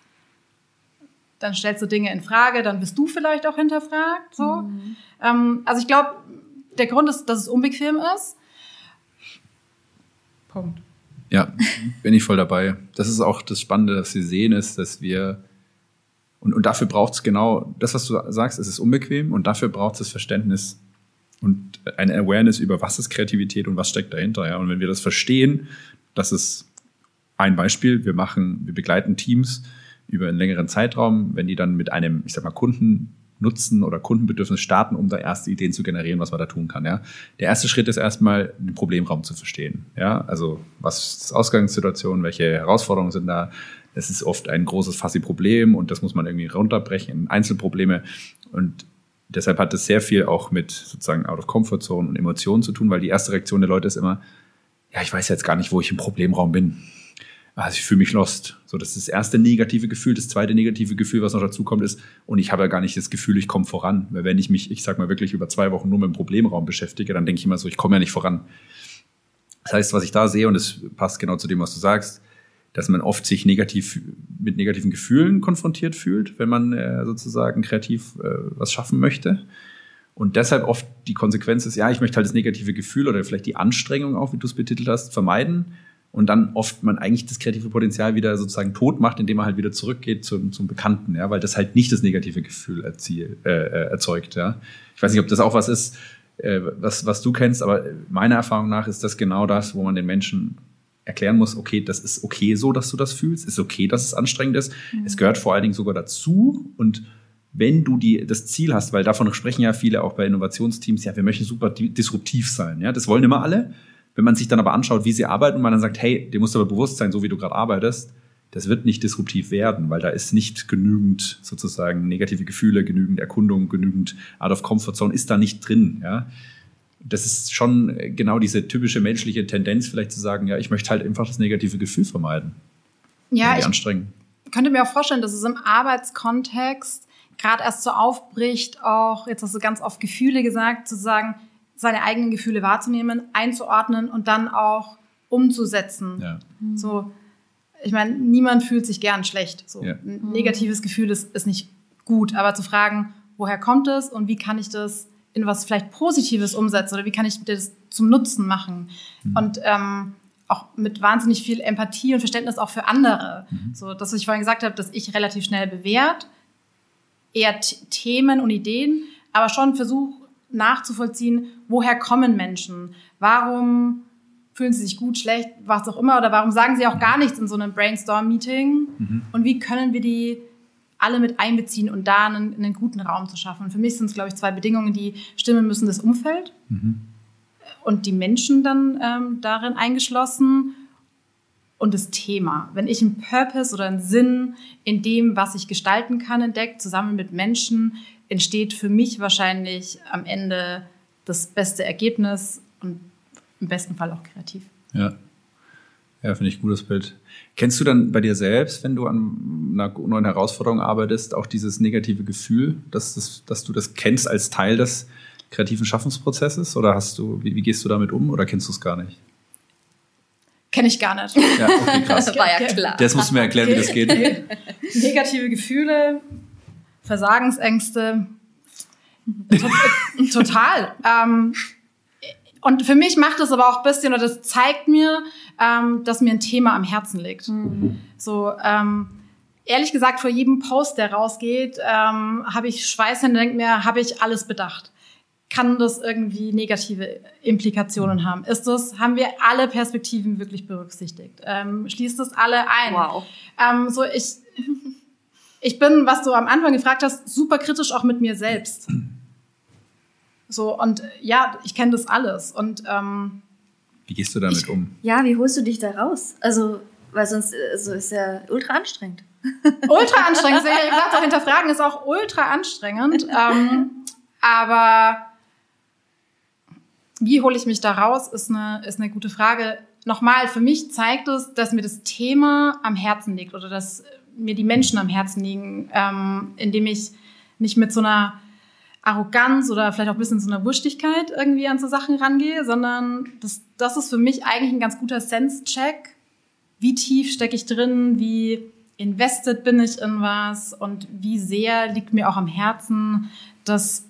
dann stellst du Dinge in Frage, dann wirst du vielleicht auch hinterfragt. So. Mhm. Ähm, also ich glaube, der Grund ist, dass es unbequem ist. Punkt. Ja, bin ich voll dabei. Das ist auch das Spannende, dass Sie sehen, ist, dass wir und, und dafür braucht es genau das, was du sagst, es ist unbequem und dafür braucht es das Verständnis und eine Awareness über, was ist Kreativität und was steckt dahinter. Ja? Und wenn wir das verstehen, das ist ein Beispiel, wir machen, wir begleiten Teams über einen längeren Zeitraum, wenn die dann mit einem, ich sag mal, Kunden Nutzen oder Kundenbedürfnis starten, um da erste Ideen zu generieren, was man da tun kann. Ja? Der erste Schritt ist erstmal, den Problemraum zu verstehen. Ja? Also was ist die Ausgangssituation, welche Herausforderungen sind da? Es ist oft ein großes Fassi-Problem und das muss man irgendwie runterbrechen in Einzelprobleme. Und deshalb hat es sehr viel auch mit sozusagen Out of Comfort Zone und Emotionen zu tun, weil die erste Reaktion der Leute ist immer, ja, ich weiß jetzt gar nicht, wo ich im Problemraum bin also ich fühle mich lost. So, das ist das erste negative Gefühl. Das zweite negative Gefühl, was noch dazu kommt, ist, und ich habe ja gar nicht das Gefühl, ich komme voran. Weil wenn ich mich, ich sag mal, wirklich über zwei Wochen nur mit dem Problemraum beschäftige, dann denke ich immer so, ich komme ja nicht voran. Das heißt, was ich da sehe, und es passt genau zu dem, was du sagst, dass man oft sich negativ mit negativen Gefühlen konfrontiert fühlt, wenn man äh, sozusagen kreativ äh, was schaffen möchte. Und deshalb oft die Konsequenz ist, ja, ich möchte halt das negative Gefühl oder vielleicht die Anstrengung auch, wie du es betitelt hast, vermeiden und dann oft man eigentlich das kreative Potenzial wieder sozusagen tot macht, indem man halt wieder zurückgeht zum, zum Bekannten, ja, weil das halt nicht das negative Gefühl erziel, äh, äh, erzeugt, ja. Ich weiß nicht, ob das auch was ist, äh, was, was du kennst, aber meiner Erfahrung nach ist das genau das, wo man den Menschen erklären muss, okay, das ist okay so, dass du das fühlst, ist okay, dass es anstrengend ist. Mhm. Es gehört vor allen Dingen sogar dazu und wenn du die, das Ziel hast, weil davon sprechen ja viele auch bei Innovationsteams, ja, wir möchten super disruptiv sein, ja, das wollen immer alle. Wenn man sich dann aber anschaut, wie sie arbeiten und man dann sagt, hey, dir musst aber bewusst sein, so wie du gerade arbeitest, das wird nicht disruptiv werden, weil da ist nicht genügend sozusagen negative Gefühle, genügend Erkundung, genügend Out of Comfort Zone ist da nicht drin, ja. Das ist schon genau diese typische menschliche Tendenz, vielleicht zu sagen, ja, ich möchte halt einfach das negative Gefühl vermeiden. Ja, ich anstrengen. könnte mir auch vorstellen, dass es im Arbeitskontext gerade erst so aufbricht, auch, jetzt hast du ganz oft Gefühle gesagt, zu sagen, seine eigenen Gefühle wahrzunehmen, einzuordnen und dann auch umzusetzen. Ja. So, ich meine, niemand fühlt sich gern schlecht. So, ja. Ein negatives Gefühl ist, ist nicht gut, aber zu fragen, woher kommt es und wie kann ich das in was vielleicht Positives umsetzen oder wie kann ich das zum Nutzen machen? Mhm. Und ähm, auch mit wahnsinnig viel Empathie und Verständnis auch für andere. Mhm. So, das, was ich vorhin gesagt habe, dass ich relativ schnell bewährt, eher Themen und Ideen, aber schon versuche nachzuvollziehen, woher kommen Menschen? Warum fühlen sie sich gut, schlecht, was auch immer, oder warum sagen sie auch gar nichts in so einem Brainstorm-Meeting? Mhm. Und wie können wir die alle mit einbeziehen und da einen, einen guten Raum zu schaffen? Und für mich sind es, glaube ich, zwei Bedingungen, die stimmen müssen, das Umfeld mhm. und die Menschen dann ähm, darin eingeschlossen und das Thema. Wenn ich einen Purpose oder einen Sinn in dem, was ich gestalten kann, entdeckt, zusammen mit Menschen, entsteht für mich wahrscheinlich am Ende das beste Ergebnis und im besten Fall auch kreativ. Ja. Ja, finde ich ein gutes Bild. Kennst du dann bei dir selbst, wenn du an einer neuen Herausforderung arbeitest, auch dieses negative Gefühl, dass, das, dass du das kennst als Teil des kreativen Schaffensprozesses? Oder hast du, wie, wie gehst du damit um oder kennst du es gar nicht? Kenne ich gar nicht. Ja, okay, krass. Das war ja klar. Das musst du mir erklären, wie das geht. Negative Gefühle, Versagensängste. Total. Ähm, und für mich macht es aber auch ein bisschen, oder das zeigt mir, ähm, dass mir ein Thema am Herzen liegt. Mhm. So, ähm, ehrlich gesagt, vor jedem Post, der rausgeht, ähm, habe ich Schweiß und denke mir, habe ich alles bedacht? Kann das irgendwie negative Implikationen haben? Ist das, haben wir alle Perspektiven wirklich berücksichtigt? Ähm, schließt das alle ein? Wow. Ähm, so, ich, ich bin, was du am Anfang gefragt hast, super kritisch auch mit mir selbst. So, und ja, ich kenne das alles. Und ähm, wie gehst du damit ich, um? Ja, wie holst du dich da raus? Also, weil sonst also ist ja ultra anstrengend. Ultra anstrengend. Ich gesagt, auch hinterfragen ist auch ultra anstrengend. ähm, aber wie hole ich mich da raus, ist eine, ist eine gute Frage. Nochmal, für mich zeigt es, dass mir das Thema am Herzen liegt oder dass mir die Menschen am Herzen liegen, ähm, indem ich nicht mit so einer Arroganz oder vielleicht auch ein bisschen so einer Wurstigkeit irgendwie an so Sachen rangehe, sondern das, das ist für mich eigentlich ein ganz guter Sense-Check. Wie tief stecke ich drin? Wie invested bin ich in was? Und wie sehr liegt mir auch am Herzen, dass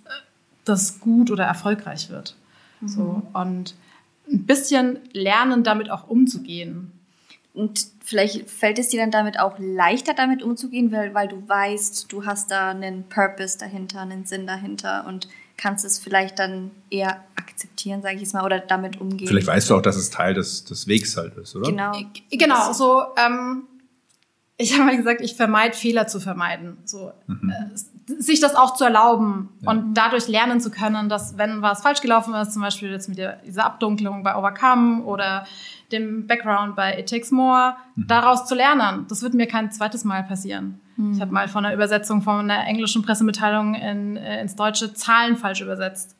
das gut oder erfolgreich wird? Mhm. So, und ein bisschen lernen, damit auch umzugehen. Und vielleicht fällt es dir dann damit auch leichter, damit umzugehen, weil, weil du weißt, du hast da einen Purpose dahinter, einen Sinn dahinter und kannst es vielleicht dann eher akzeptieren, sage ich jetzt mal, oder damit umgehen. Vielleicht weißt du auch, dass es Teil des, des Wegs halt ist, oder? Genau. Genau, so, ähm, ich habe mal gesagt, ich vermeide Fehler zu vermeiden. So, mhm. äh, sich das auch zu erlauben ja. und dadurch lernen zu können, dass wenn was falsch gelaufen ist, zum Beispiel jetzt mit der, dieser Abdunklung bei Overcome oder dem Background bei It Takes More, mhm. daraus zu lernen. Das wird mir kein zweites Mal passieren. Mhm. Ich habe mal von einer Übersetzung von einer englischen Pressemitteilung in, äh, ins Deutsche Zahlen falsch übersetzt.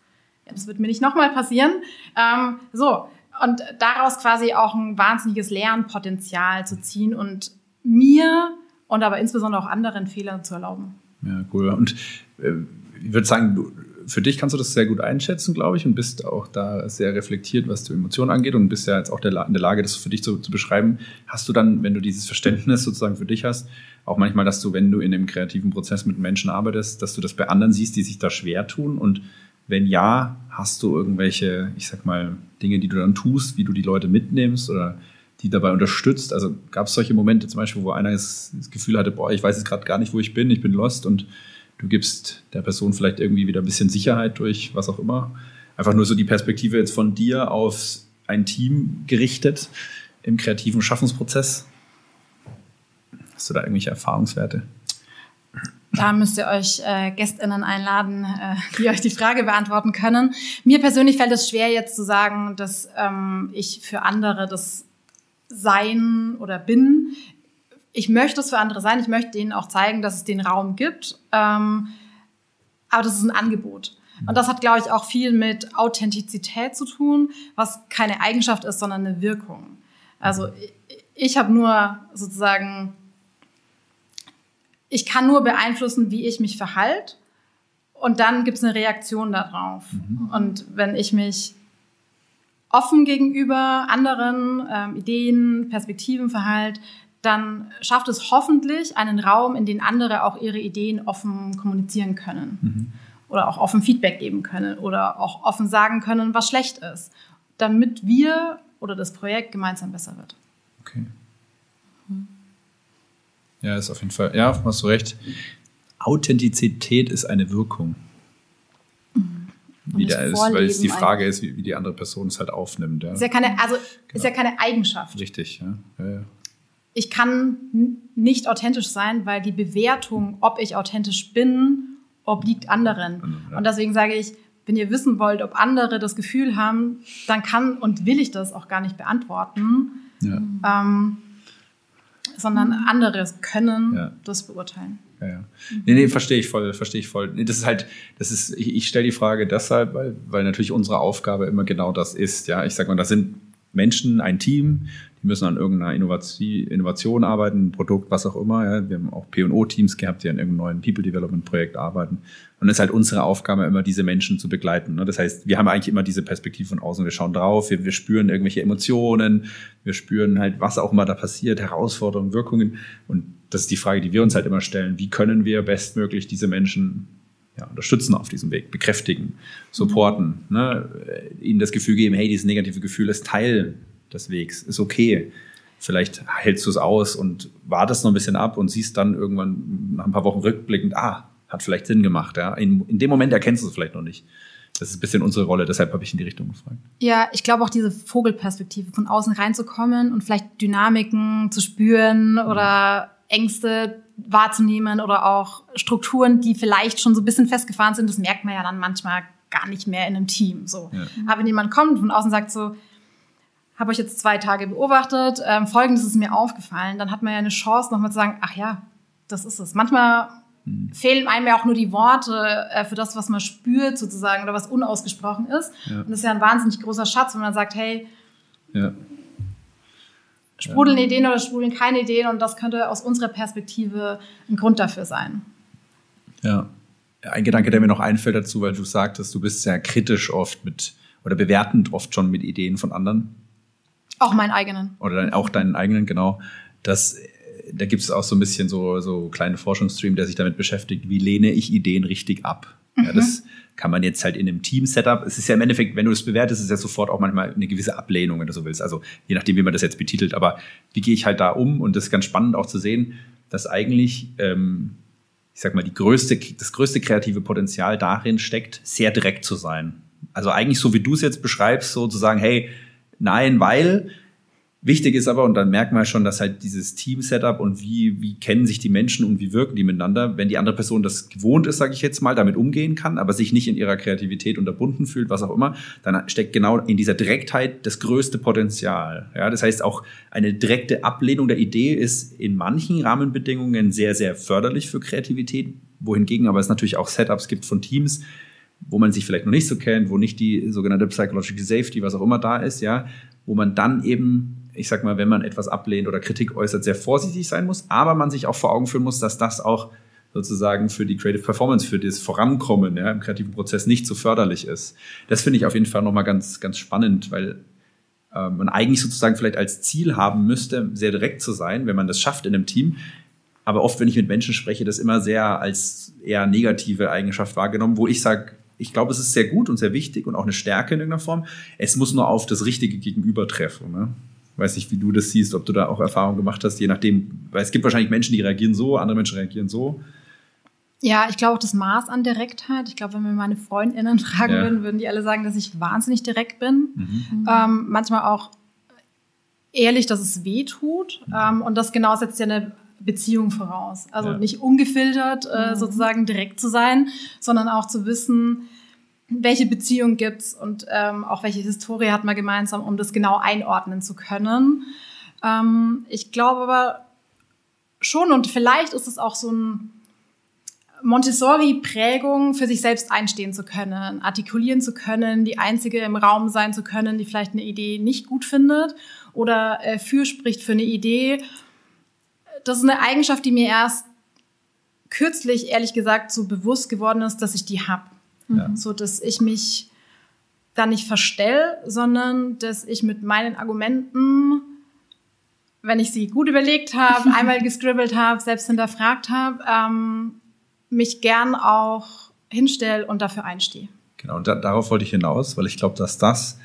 Ja, das wird mir nicht nochmal passieren. Ähm, so, und daraus quasi auch ein wahnsinniges Lernpotenzial zu ziehen und mir und aber insbesondere auch anderen Fehler zu erlauben. Ja, cool. Und äh, ich würde sagen, du, für dich kannst du das sehr gut einschätzen, glaube ich, und bist auch da sehr reflektiert, was die Emotionen angeht und bist ja jetzt auch in der Lage, das für dich zu, zu beschreiben. Hast du dann, wenn du dieses Verständnis sozusagen für dich hast, auch manchmal, dass du, wenn du in dem kreativen Prozess mit Menschen arbeitest, dass du das bei anderen siehst, die sich da schwer tun und wenn ja, hast du irgendwelche, ich sag mal, Dinge, die du dann tust, wie du die Leute mitnimmst oder die dabei unterstützt? Also gab es solche Momente zum Beispiel, wo einer das, Gefühl hatte, boah, ich weiß jetzt gerade gar nicht, wo ich bin, ich bin lost und du gibst der Person vielleicht irgendwie wieder ein bisschen Sicherheit durch was auch immer. Einfach nur so die Perspektive jetzt von dir auf ein Team gerichtet im kreativen Schaffensprozess. Hast du da irgendwelche Erfahrungswerte? Da müsst ihr euch äh, GästInnen einladen, äh, die euch die Frage beantworten können. Mir persönlich fällt es schwer, jetzt zu sagen, dass ähm, ich für andere das sein oder bin ich möchte es für andere sein, ich möchte denen auch zeigen, dass es den Raum gibt. Ähm, aber das ist ein Angebot. Und das hat, glaube ich, auch viel mit Authentizität zu tun, was keine Eigenschaft ist, sondern eine Wirkung. Also ich, ich habe nur sozusagen, ich kann nur beeinflussen, wie ich mich verhalte. Und dann gibt es eine Reaktion darauf. Mhm. Und wenn ich mich offen gegenüber anderen ähm, Ideen, Perspektiven verhalte, dann schafft es hoffentlich einen Raum, in den andere auch ihre Ideen offen kommunizieren können. Mhm. Oder auch offen Feedback geben können oder auch offen sagen können, was schlecht ist. damit wir oder das Projekt gemeinsam besser wird. Okay. Ja, ist auf jeden Fall, ja, hast du recht. Authentizität ist eine Wirkung. Wie der ist, weil es die Frage ist, wie, wie, die andere Person es halt aufnimmt. Ja. Ist ja keine, also genau. ist ja keine Eigenschaft. Richtig, ja. ja, ja. Ich kann nicht authentisch sein, weil die Bewertung, ob ich authentisch bin, obliegt anderen. Und deswegen sage ich, wenn ihr wissen wollt, ob andere das Gefühl haben, dann kann und will ich das auch gar nicht beantworten. Ähm, sondern andere können das beurteilen. Ja, ja. Nee, nee, verstehe ich voll, verstehe ich voll. Nee, das ist halt, das ist, ich, ich stelle die Frage deshalb, weil, weil natürlich unsere Aufgabe immer genau das ist. Ja, ich sag mal, das sind Menschen, ein Team, die müssen an irgendeiner Innovation arbeiten, ein Produkt, was auch immer. Ja. Wir haben auch P&O-Teams gehabt, die an irgendeinem neuen People-Development-Projekt arbeiten. Und es ist halt unsere Aufgabe, immer diese Menschen zu begleiten. Ne. Das heißt, wir haben eigentlich immer diese Perspektive von außen. Wir schauen drauf, wir, wir spüren irgendwelche Emotionen, wir spüren halt, was auch immer da passiert, Herausforderungen, Wirkungen. Und das ist die Frage, die wir uns halt immer stellen. Wie können wir bestmöglich diese Menschen ja, unterstützen auf diesem Weg, bekräftigen, supporten, ne? ihnen das Gefühl geben, hey, dieses negative Gefühl ist Teil des Wegs, ist okay. Vielleicht hältst du es aus und wartest noch ein bisschen ab und siehst dann irgendwann nach ein paar Wochen rückblickend, ah, hat vielleicht Sinn gemacht. Ja? In, in dem Moment erkennst du es vielleicht noch nicht. Das ist ein bisschen unsere Rolle, deshalb habe ich in die Richtung gefragt. Ja, ich glaube auch diese Vogelperspektive, von außen reinzukommen und vielleicht Dynamiken zu spüren oder Ängste wahrzunehmen oder auch Strukturen, die vielleicht schon so ein bisschen festgefahren sind, das merkt man ja dann manchmal gar nicht mehr in einem Team. So. Ja. Aber wenn jemand kommt und von außen sagt so, habe euch jetzt zwei Tage beobachtet, ähm, folgendes ist mir aufgefallen, dann hat man ja eine Chance, nochmal zu sagen, ach ja, das ist es. Manchmal hm. fehlen einem ja auch nur die Worte äh, für das, was man spürt sozusagen oder was unausgesprochen ist. Ja. Und das ist ja ein wahnsinnig großer Schatz, wenn man sagt, hey, ja. sprudeln ja. Ideen oder sprudeln keine Ideen und das könnte aus unserer Perspektive ein Grund dafür sein. Ja. Ein Gedanke, der mir noch einfällt dazu, weil du sagtest, du bist sehr kritisch oft mit oder bewertend oft schon mit Ideen von anderen. Auch meinen eigenen. Oder auch deinen eigenen, genau. Das, da gibt es auch so ein bisschen so, so kleine Forschungsstream, der sich damit beschäftigt, wie lehne ich Ideen richtig ab. Mhm. Ja, das kann man jetzt halt in einem Team-Setup, es ist ja im Endeffekt, wenn du das bewertest, ist es ja sofort auch manchmal eine gewisse Ablehnung, wenn du so willst. Also je nachdem, wie man das jetzt betitelt. Aber wie gehe ich halt da um? Und das ist ganz spannend auch zu sehen, dass eigentlich, ähm, ich sag mal, die größte, das größte kreative Potenzial darin steckt, sehr direkt zu sein. Also eigentlich so, wie du es jetzt beschreibst, so zu sagen, hey, Nein, weil wichtig ist aber, und dann merkt man schon, dass halt dieses Team-Setup und wie, wie kennen sich die Menschen und wie wirken die miteinander, wenn die andere Person das gewohnt ist, sage ich jetzt mal, damit umgehen kann, aber sich nicht in ihrer Kreativität unterbunden fühlt, was auch immer, dann steckt genau in dieser Direktheit das größte Potenzial. Ja, das heißt, auch eine direkte Ablehnung der Idee ist in manchen Rahmenbedingungen sehr, sehr förderlich für Kreativität, wohingegen aber es natürlich auch Setups gibt von Teams, wo man sich vielleicht noch nicht so kennt, wo nicht die sogenannte Psychological Safety, was auch immer da ist, ja, wo man dann eben, ich sag mal, wenn man etwas ablehnt oder Kritik äußert, sehr vorsichtig sein muss, aber man sich auch vor Augen führen muss, dass das auch sozusagen für die Creative Performance, für das Vorankommen ja, im kreativen Prozess nicht so förderlich ist. Das finde ich auf jeden Fall nochmal ganz, ganz spannend, weil äh, man eigentlich sozusagen vielleicht als Ziel haben müsste, sehr direkt zu sein, wenn man das schafft in einem Team. Aber oft, wenn ich mit Menschen spreche, das immer sehr als eher negative Eigenschaft wahrgenommen, wo ich sage, ich glaube, es ist sehr gut und sehr wichtig und auch eine Stärke in irgendeiner Form. Es muss nur auf das richtige Gegenüber treffen. Ne? Weiß nicht, wie du das siehst, ob du da auch Erfahrungen gemacht hast, je nachdem, weil es gibt wahrscheinlich Menschen, die reagieren so, andere Menschen reagieren so. Ja, ich glaube auch das Maß an Direktheit. Ich glaube, wenn wir meine Freundinnen fragen ja. würden, würden die alle sagen, dass ich wahnsinnig direkt bin. Mhm. Ähm, manchmal auch ehrlich, dass es weh tut. Mhm. Ähm, und das genau setzt ja eine Beziehung voraus. Also ja. nicht ungefiltert äh, mhm. sozusagen direkt zu sein, sondern auch zu wissen, welche Beziehung gibt's und ähm, auch welche Historie hat man gemeinsam, um das genau einordnen zu können. Ähm, ich glaube aber schon und vielleicht ist es auch so ein Montessori-Prägung für sich selbst einstehen zu können, artikulieren zu können, die einzige im Raum sein zu können, die vielleicht eine Idee nicht gut findet oder äh, fürspricht für eine Idee das ist eine Eigenschaft, die mir erst kürzlich, ehrlich gesagt, so bewusst geworden ist, dass ich die habe. Ja. So, dass ich mich da nicht verstell, sondern dass ich mit meinen Argumenten, wenn ich sie gut überlegt habe, einmal gescribbelt habe, selbst hinterfragt habe, ähm, mich gern auch hinstelle und dafür einstehe. Genau, und da, darauf wollte ich hinaus, weil ich glaube, dass das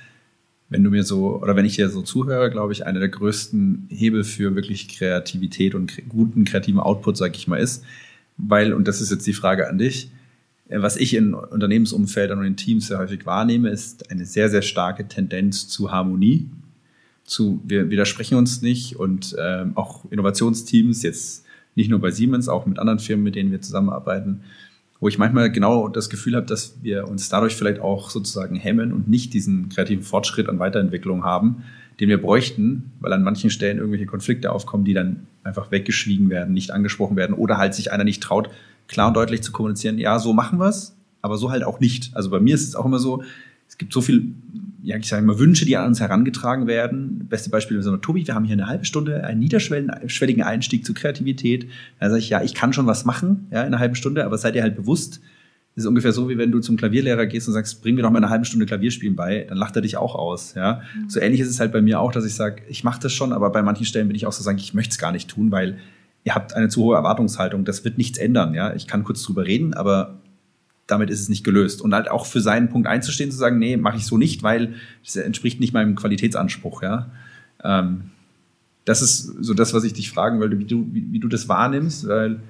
wenn du mir so, oder wenn ich dir so zuhöre, glaube ich, einer der größten Hebel für wirklich Kreativität und guten kreativen Output, sag ich mal, ist, weil, und das ist jetzt die Frage an dich, äh, was ich in Unternehmensumfeldern und in Teams sehr häufig wahrnehme, ist eine sehr, sehr starke Tendenz zu Harmonie, zu wir widersprechen uns nicht und ähm, auch Innovationsteams, jetzt nicht nur bei Siemens, auch mit anderen Firmen, mit denen wir zusammenarbeiten, wo ich manchmal genau das Gefühl habe, dass wir uns dadurch vielleicht auch sozusagen hemmen und nicht diesen kreativen Fortschritt an Weiterentwicklung haben, den wir bräuchten, weil an manchen Stellen irgendwelche Konflikte aufkommen, die dann einfach weggeschwiegen werden, nicht angesprochen werden oder halt sich einer nicht traut, klar und deutlich zu kommunizieren, ja, so machen wir es, aber so halt auch nicht. Also bei mir ist es auch immer so, es gibt so viel, ja, ich sage mal, Wünsche, die an uns herangetragen werden. Beste Beispiel ist immer, Tobi, wir haben hier eine halbe Stunde einen niederschwelligen Einstieg zur Kreativität. Da sage ich, ja, ich kann schon was machen, ja, in einer halben Stunde, aber seid ihr halt bewusst, das ist ungefähr so, wie wenn du zum Klavierlehrer gehst und sagst, bring mir doch mal eine halbe Stunde Klavierspielen bei, dann lacht er dich auch aus. Ja? Mhm. So ähnlich ist es halt bei mir auch, dass ich sage, ich mache das schon, aber bei manchen Stellen bin ich auch so sagen, ich möchte es gar nicht tun, weil ihr habt eine zu hohe Erwartungshaltung, das wird nichts ändern. Ja? Ich kann kurz drüber reden, aber damit ist es nicht gelöst. Und halt auch für seinen Punkt einzustehen, zu sagen, nee, mache ich so nicht, weil das entspricht nicht meinem Qualitätsanspruch. Ja? Ähm, das ist so das, was ich dich fragen wollte, wie du, wie, wie du das wahrnimmst, weil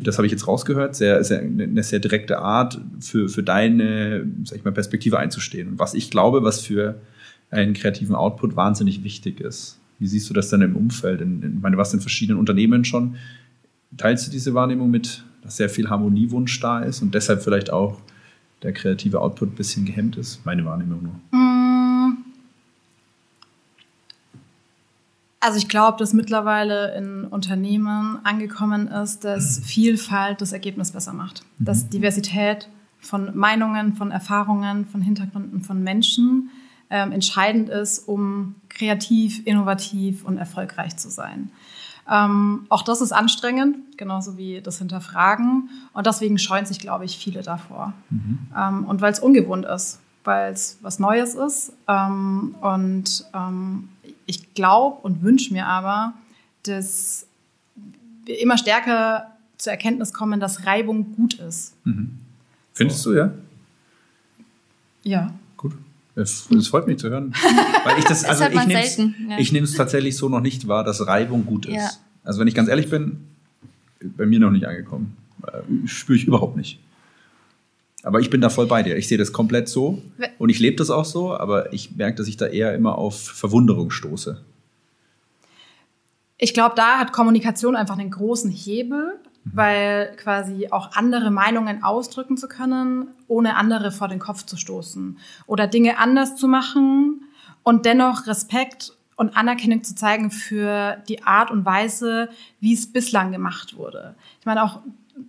das habe ich jetzt rausgehört, sehr, sehr, eine sehr direkte Art für, für deine, sag ich mal, Perspektive einzustehen. Und was ich glaube, was für einen kreativen Output wahnsinnig wichtig ist. Wie siehst du das dann im Umfeld? In, in, ich meine, was in verschiedenen Unternehmen schon? Teilst du diese Wahrnehmung mit dass sehr viel Harmoniewunsch da ist und deshalb vielleicht auch der kreative Output ein bisschen gehemmt ist. Meine Wahrnehmung nur. Mm. Also ich glaube, dass mittlerweile in Unternehmen angekommen ist, dass mhm. Vielfalt das Ergebnis besser macht. Mhm. Dass Diversität von Meinungen, von Erfahrungen, von Hintergründen von Menschen ähm, entscheidend ist, um kreativ, innovativ und erfolgreich zu sein. Ähm, auch das ist anstrengend, genauso wie das Hinterfragen. Und deswegen scheuen sich, glaube ich, viele davor. Mhm. Ähm, und weil es ungewohnt ist, weil es was Neues ist. Ähm, und ähm, ich glaube und wünsche mir aber, dass wir immer stärker zur Erkenntnis kommen, dass Reibung gut ist. Mhm. Findest so. du, ja? Ja. Es freut mich zu hören. Weil ich das, also ich nehme es ich tatsächlich so noch nicht wahr, dass Reibung gut ist. Ja. Also wenn ich ganz ehrlich bin, bei mir noch nicht angekommen. Äh, spüre ich überhaupt nicht. Aber ich bin da voll bei dir. Ich sehe das komplett so und ich lebe das auch so, aber ich merke, dass ich da eher immer auf Verwunderung stoße. Ich glaube, da hat Kommunikation einfach einen großen Hebel. Weil quasi auch andere Meinungen ausdrücken zu können, ohne andere vor den Kopf zu stoßen oder Dinge anders zu machen und dennoch Respekt und Anerkennung zu zeigen für die Art und Weise, wie es bislang gemacht wurde. Ich meine, auch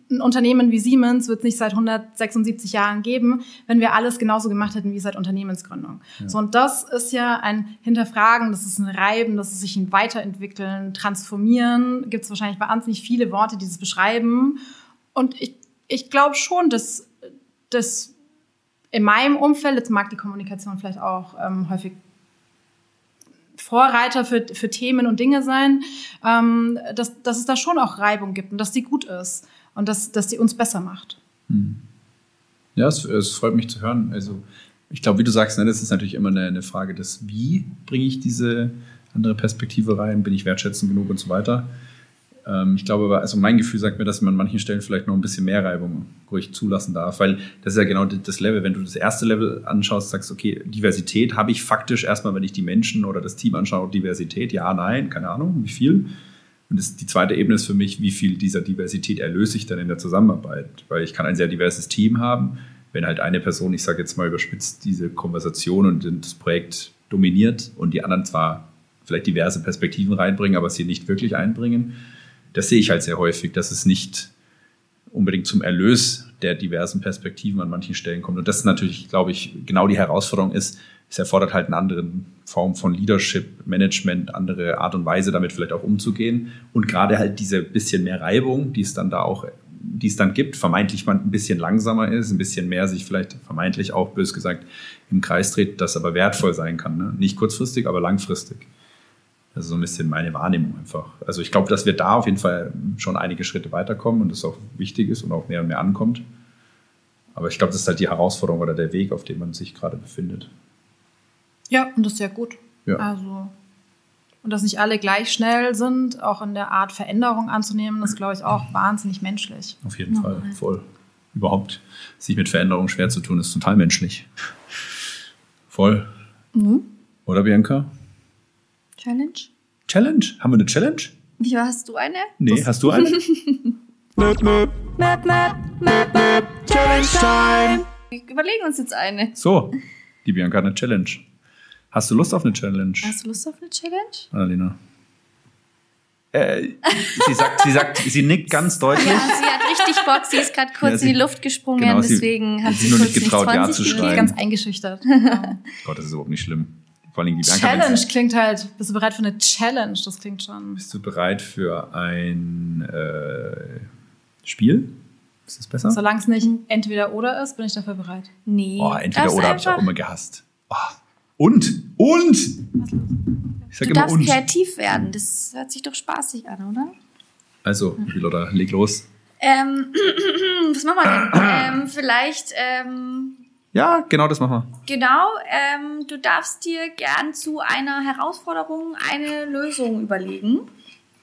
ein Unternehmen wie Siemens wird es nicht seit 176 Jahren geben, wenn wir alles genauso gemacht hätten wie seit Unternehmensgründung. Ja. So, und das ist ja ein Hinterfragen, das ist ein Reiben, das ist sich ein Weiterentwickeln, Transformieren. Gibt es wahrscheinlich wahnsinnig viele Worte, die das beschreiben. Und ich, ich glaube schon, dass, dass in meinem Umfeld, jetzt mag die Kommunikation vielleicht auch ähm, häufig Vorreiter für, für Themen und Dinge sein, ähm, dass, dass es da schon auch Reibung gibt und dass die gut ist und dass, dass die uns besser macht. Hm. Ja, es, es, freut mich zu hören. Also ich glaube, wie du sagst, ne, das ist natürlich immer eine, eine Frage des Wie bringe ich diese andere Perspektive rein, bin ich wertschätzend genug und so weiter. Ähm, ich glaube also mein Gefühl sagt mir, dass man an manchen Stellen vielleicht noch ein bisschen mehr Reibung ruhig zulassen darf, weil das ist ja genau das Level. Wenn du das erste Level anschaust, sagst, okay, Diversität habe ich faktisch erstmal, wenn ich die Menschen oder das Team anschaue, Diversität, ja, nein, keine Ahnung, wie viel. Und das, die zweite Ebene ist für mich, wie viel dieser Diversität erlöse ich dann in der Zusammenarbeit? Weil ich kann ein sehr diverses Team haben, wenn halt eine Person, ich sage jetzt mal überspitzt, diese Konversation und das Projekt dominiert und die anderen zwar vielleicht diverse Perspektiven reinbringen, aber sie nicht wirklich einbringen, das sehe ich halt sehr häufig, dass es nicht unbedingt zum Erlös der diversen Perspektiven an manchen Stellen kommt. Und das ist natürlich, glaube ich, genau die Herausforderung ist, es erfordert halt eine andere Form von Leadership, Management, andere Art und Weise, damit vielleicht auch umzugehen. Und gerade halt diese bisschen mehr Reibung, die es dann da auch, die es dann gibt, vermeintlich man ein bisschen langsamer ist, ein bisschen mehr sich vielleicht vermeintlich auch, bös gesagt, im Kreis dreht, das aber wertvoll sein kann. Ne? Nicht kurzfristig, aber langfristig. Das ist so ein bisschen meine Wahrnehmung einfach. Also ich glaube, dass wir da auf jeden Fall schon einige Schritte weiterkommen und das auch wichtig ist und auch mehr und mehr ankommt. Aber ich glaube, das ist halt die Herausforderung oder der Weg, auf dem man sich gerade befindet. Ja, und das ist sehr gut. Ja. Also, und dass nicht alle gleich schnell sind, auch in der Art Veränderung anzunehmen, das glaube ich auch wahnsinnig menschlich. Auf jeden Fall, voll. Überhaupt sich mit Veränderungen schwer zu tun, ist total menschlich. Voll. Oder Bianca? Challenge? Challenge? Haben wir eine Challenge? Wie hast du eine? Nee, hast du eine? Map, Map, Map, Map, Map. Challenge Time. Wir überlegen uns jetzt eine. So, die Bianca hat eine Challenge. Hast du Lust auf eine Challenge, Hast du Lust auf eine Challenge? Annalena? Äh, sie sagt, sie sagt, sie nickt ganz deutlich. Ja, sie hat richtig Bock. Sie ist gerade kurz Ja, sie- in die Luft gesprungen, genau, sie- deswegen hat sie sie nur kurz nicht getraut, Ja 20 zu schreien. Ganz eingeschüchtert. Gott, das ist überhaupt nicht schlimm. Vor allem die Bianca. Challenge sie- klingt halt, bist du bereit für eine Challenge? Das klingt schon. Bist du bereit für ein äh, Spiel? Ist das besser? Solange es nicht entweder oder ist, bin ich dafür bereit. Nee. Oh, entweder oder habe ich auch immer gehasst. Oh. Und, und! Ich sag Du immer darfst und. kreativ werden. Das hört sich doch spaßig an, oder? Also, Lotta, leg los. Ähm, was machen wir denn? ähm, vielleicht, ähm, Ja, genau das machen wir. genau, ähm, du darfst dir gern zu einer Herausforderung eine Lösung überlegen.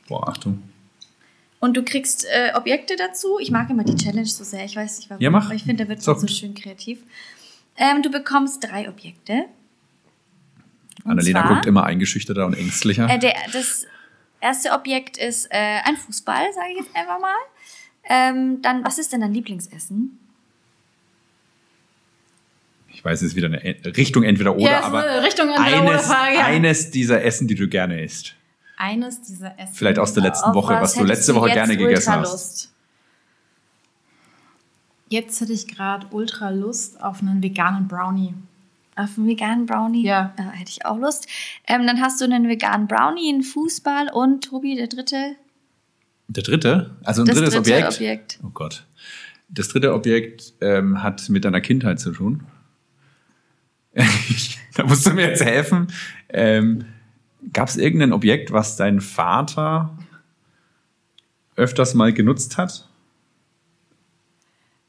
Boah, Achtung. Und du kriegst äh, Objekte dazu. Ich mag immer die Challenge so sehr. Ich weiß nicht warum. Ja, mach. Aber ich finde, da wird so gut. schön kreativ. Ähm, du bekommst drei Objekte. Und Annalena zwar- guckt immer eingeschüchterter und ängstlicher. Äh, der, das erste Objekt ist äh, ein Fußball, sage ich jetzt einfach mal. Ähm, dann, was ist denn dein Lieblingsessen? Ich weiß, es ist wieder eine Richtung entweder oder, Ja, aber Richtung entweder oder eines, Frage, ja. eines dieser Essen, die du gerne isst. Eines dieser Essen. Vielleicht aus der letzten Woche, was, du hättest letzte Woche gerne gegessen hast. Lust? Jetzt hätte ich gerade ultra Lust auf einen veganen Brownie. Auf einen veganen Brownie? Ja. Äh, hätte ich auch Lust. Ähm, dann hast du einen veganen Brownie, einen Fußball und, Tobi, der dritte? Der dritte? Also ein Das drittes dritte Objekt? Objekt. Oh Gott. Das dritte Objekt ähm, hat mit deiner Kindheit zu tun. da musst du mir jetzt helfen. Ähm, Gab es irgendein Objekt, was dein Vater öfters mal genutzt hat?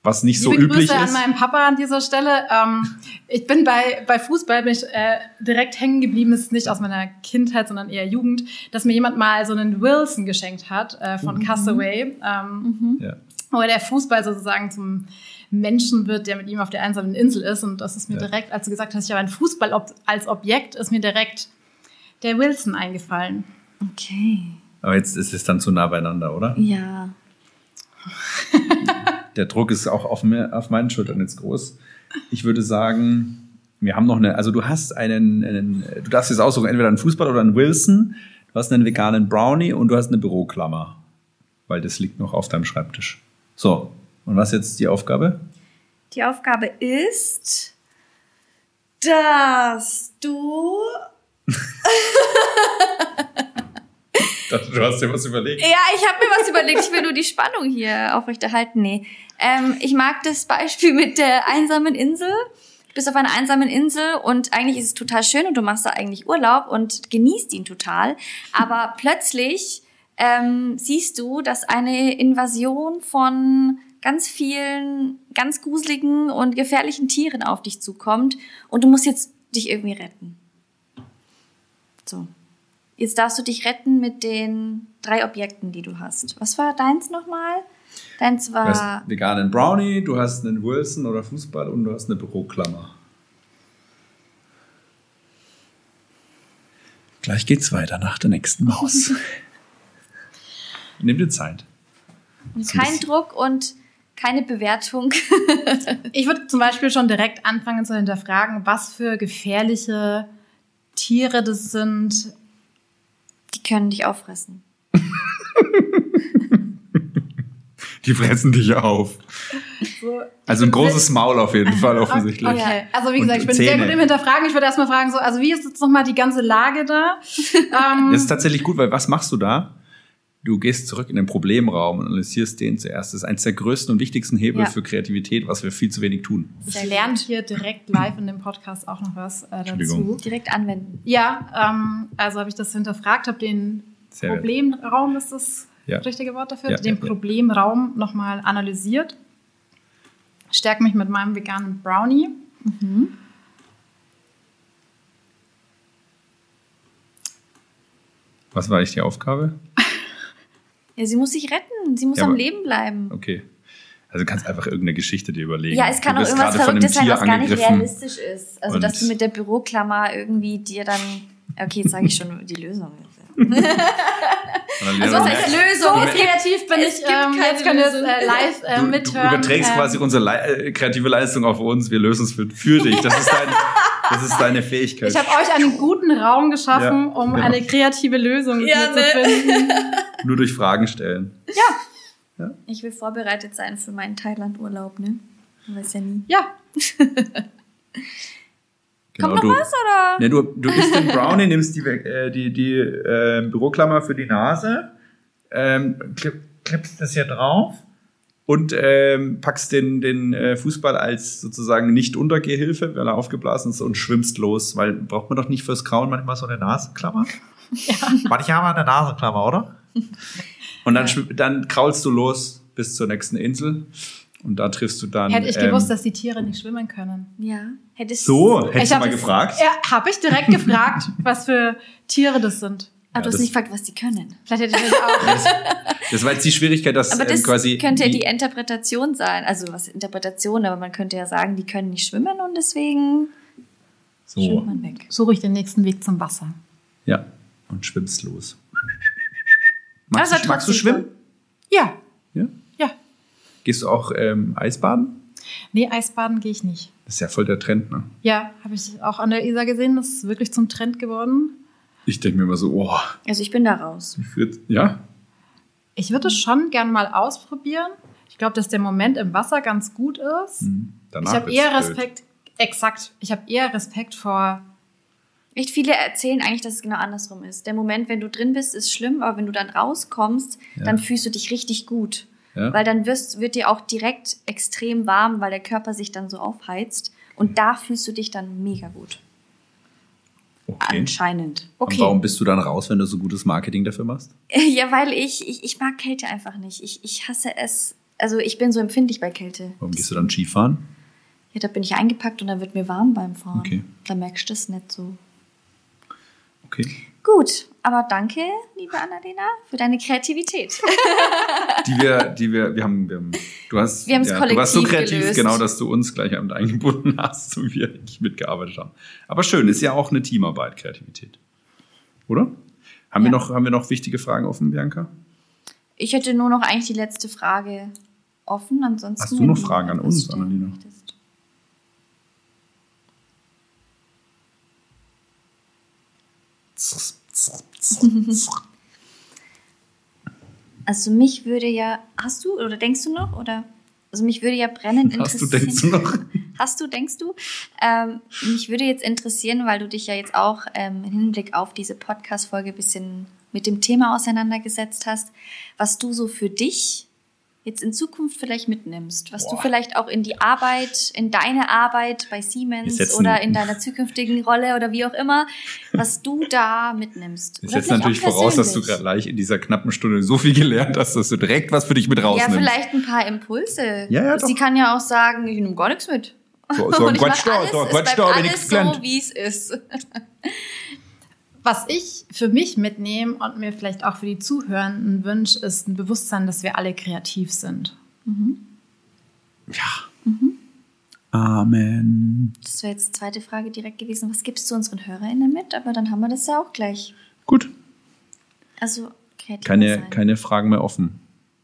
Was nicht so Liebe üblich Grüße ist? an meinen Papa an dieser Stelle. Ähm, ich bin bei, bei Fußball bin ich, äh, direkt hängen geblieben. Es ist nicht aus meiner Kindheit, sondern eher Jugend, dass mir jemand mal so einen Wilson geschenkt hat äh, von Castaway. Ähm, ja. wo der Fußball sozusagen zum Menschen wird, der mit ihm auf der einsamen Insel ist. Und das ist mir Ja. direkt, als du gesagt hast, ich habe einen Fußball ob, als Objekt, ist mir direkt der Wilson eingefallen. Okay. Aber jetzt ist es dann zu nah beieinander, oder? Ja. Der Druck ist auch auf, mir, auf meinen Schultern jetzt groß. Ich würde sagen, wir haben noch eine, also du hast einen, einen du darfst jetzt aussuchen, entweder einen Fußball oder einen Wilson, du hast einen veganen Brownie und du hast eine Büroklammer. Weil das liegt noch auf deinem Schreibtisch. So, und was ist jetzt die Aufgabe? Die Aufgabe ist, dass du. Du hast dir was überlegt. Ja, ich habe mir was überlegt. Ich will nur die Spannung hier aufrechterhalten. Nee. Ähm, ich mag das Beispiel mit der einsamen Insel. Du bist auf einer einsamen Insel und eigentlich ist es total schön und du machst da eigentlich Urlaub und genießt ihn total. Aber plötzlich ähm, siehst du, dass eine Invasion von ganz vielen ganz gruseligen und gefährlichen Tieren auf dich zukommt und du musst jetzt dich irgendwie retten. So. Jetzt darfst du dich retten mit den drei Objekten, die du hast. Was war deins nochmal? Deins Du war. hast einen veganen Brownie, du hast einen Wilson oder Fußball und du hast eine Büroklammer. Gleich geht's weiter nach der nächsten Maus. Nimm dir Zeit. Und ein kein Druck und keine Bewertung. Ich würde zum Beispiel schon direkt anfangen zu hinterfragen, was für gefährliche Tiere das sind. Die können dich auffressen. Die fressen dich auf. So, Also ein großes Maul auf jeden Fall offensichtlich. Okay, also wie gesagt, ich bin sehr Zähne. gut im Hinterfragen. Ich würde erstmal fragen, so, also wie ist jetzt nochmal die ganze Lage da? ähm, Das ist tatsächlich gut, weil was machst du da? du gehst zurück in den Problemraum und analysierst den zuerst. Das ist eines der größten und wichtigsten Hebel ja. für Kreativität, was wir viel zu wenig tun. Ich lerne hier direkt live in dem Podcast auch noch was äh, dazu. Direkt anwenden. Ja, ähm, also habe ich das hinterfragt, habe den Sehr Problemraum, ist das ja. richtige Wort dafür, ja, den Problemraum nochmal analysiert. Stärke mich mit meinem veganen Brownie. Mhm. Was war ich die Aufgabe? Ja, sie muss sich retten. Sie muss Ja, am aber- Leben bleiben. Okay. Also du kannst einfach irgendeine Geschichte dir überlegen. Ja, es kann du auch irgendwas Verrücktes sein, was gar nicht realistisch ist. Also, dass du mit der Büroklammer irgendwie dir dann. Okay, jetzt sage ich schon die Lösung. Also, was heißt Lösung? So kreativ bin es ich. gibt Ähm, keine jetzt könnt ihr es äh, live äh, Du, du mithören. überträgst Ähm, quasi unsere Le äh, kreative Leistung auf uns, wir lösen es für, für dich. Das ist, dein, das ist deine Fähigkeit. Ich habe euch einen guten Raum geschaffen, Ja, um genau. eine kreative Lösung mit Ja, mir ne? zu finden. Nur durch Fragen stellen. Ich will vorbereitet sein für meinen Thailand-Urlaub, ne? Man weiß ja nie. Ja, Genau, Kommt noch du, was, oder? Ne, du, du isst den Brownie, nimmst die, äh, die, die äh, Büroklammer für die Nase, ähm, klipp, klippst das hier drauf und ähm, packst den, den äh, Fußball als sozusagen Nicht-Untergehhilfe, weil er aufgeblasen ist, und schwimmst los. Weil braucht man doch nicht fürs Kauen manchmal so eine Nasenklammer? Ja. Manchmal haben wir eine Nasenklammer, oder? Und dann, dann kraulst du los bis zur nächsten Insel und da triffst du dann. hätte ich ähm, gewusst, dass die Tiere nicht schwimmen können. Ja. Hättest So, hättest du mal das- gefragt. Ja, habe ich direkt gefragt, was für Tiere das sind. Aber du das- hast nicht gefragt, was die können. Vielleicht hätte ich das auch. Das war jetzt die Schwierigkeit, dass Aber das ähm, quasi. könnte ja die Interpretation sein. Also was Interpretation, aber man könnte ja sagen, die können nicht schwimmen und deswegen so. schwimmt man weg. Suche ich den nächsten Weg zum Wasser. Ja, und schwimmst los. Magst, du, magst du schwimmen? Ja, Ja? Gehst du auch ähm, Eisbaden? Nee, Eisbaden gehe ich nicht. Das ist ja voll der Trend, ne? Ja, habe ich auch an der Isar gesehen. Das ist wirklich zum Trend geworden. Ich denke mir immer so, oh, Also ich bin da raus. Ja? Ich würde es schon gern mal ausprobieren. Ich glaube, dass der Moment im Wasser ganz gut ist. Hm, Danach ich habe eher blöd. Respekt, exakt, ich habe eher Respekt vor, Echt viele erzählen eigentlich, dass es genau andersrum ist. Der Moment, wenn du drin bist, ist schlimm, aber wenn du dann rauskommst, Ja. dann fühlst du dich richtig gut. Ja? Weil dann wirst, wird dir auch direkt extrem warm, weil der Körper sich dann so aufheizt. Und da fühlst du dich dann mega gut. Okay. Anscheinend. Und okay, warum bist du dann raus, wenn du so gutes Marketing dafür machst? Ja, weil ich, ich, ich mag Kälte einfach nicht. Ich, ich hasse es. Also ich bin so empfindlich bei Kälte. Warum gehst du dann Skifahren? Ja, da bin ich eingepackt und dann wird mir warm beim Fahren. Okay. Da merkst du es nicht so. Okay. Gut, aber danke, liebe Annalena, für deine Kreativität. Die wir, die wir, wir haben, wir haben du hast, Wir haben's du warst so kreativ, gelöst. genau, dass du uns gleich damit eingebunden hast und wir nicht mitgearbeitet haben. Aber schön, ist ja auch eine Teamarbeit, Kreativität. Oder? Haben, wir Ja. noch, haben wir noch wichtige Fragen offen, Bianca? Ich hätte nur noch eigentlich die letzte Frage offen. Ansonsten. Hast du noch Fragen an uns, Annalena? möchtest. Also mich würde ja, hast du oder denkst du noch oder? Also mich würde ja brennend Hast du, interessieren. denkst du noch? Hast du, denkst du? Ähm, mich würde jetzt interessieren, weil du dich ja jetzt auch ähm, im Hinblick auf diese Podcast-Folge ein bisschen mit dem Thema auseinandergesetzt hast, was du so für dich jetzt in Zukunft vielleicht mitnimmst, was du Boah. vielleicht auch in die Arbeit, in deine Arbeit bei Siemens oder in deiner zukünftigen Rolle oder wie auch immer, was du da mitnimmst. Setze vielleicht natürlich voraus, dass du gleich in dieser knappen Stunde so viel gelernt hast, dass du direkt was für dich mit Ja, rausnimmst. vielleicht ein paar Impulse. Ja, ja, Sie kann ja auch sagen, ich nehme gar nichts mit. So, so Und ein ich mach Quatsch da, so ein Quatsch da, wenn alles so, wie es ist. was ich für mich mitnehme und mir vielleicht auch für die Zuhörenden wünsche, ist ein Bewusstsein, dass wir alle kreativ sind. Ja. Amen. Das wäre jetzt die zweite Frage direkt gewesen. Was gibst du unseren HörerInnen mit? Aber dann haben wir das ja auch gleich. Gut. Also kreativ Keine, sein. keine Fragen mehr offen.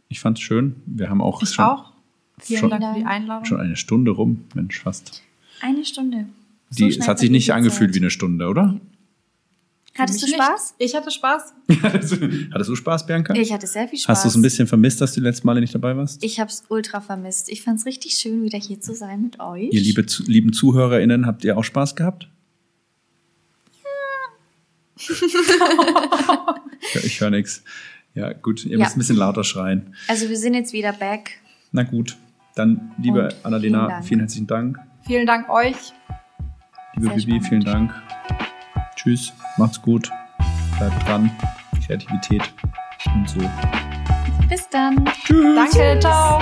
Ich fand's schön. Wir haben auch Ich schon, auch. Vielen schon- Dank für die Einladung. schon eine Stunde rum. Mensch, fast. Eine Stunde. So Die, es schnell hat sich nicht angefühlt wie Zeit. eine Stunde, oder? Hattest du Spaß? Nicht. Ich hatte Spaß. Hattest du Spaß, Bianca? Ich hatte sehr viel Spaß. Hast du es ein bisschen vermisst, dass du die letzten Male nicht dabei warst? Ich habe es ultra vermisst. Ich fand es richtig schön, wieder hier zu sein mit euch. Ihr liebe, lieben ZuhörerInnen, habt ihr auch Spaß gehabt? Ja. ich höre nichts. Ja, gut, ihr Ja. müsst ein bisschen lauter schreien. Also wir sind jetzt wieder back. Na gut, dann, liebe Und Annalena, vielen vielen herzlichen Dank. Vielen Dank euch. Liebe Sehr Bibi, spannend. vielen Dank. Tschüss, macht's gut, bleibt dran, Kreativität und so. Bis dann. Tschüss. Danke, ciao.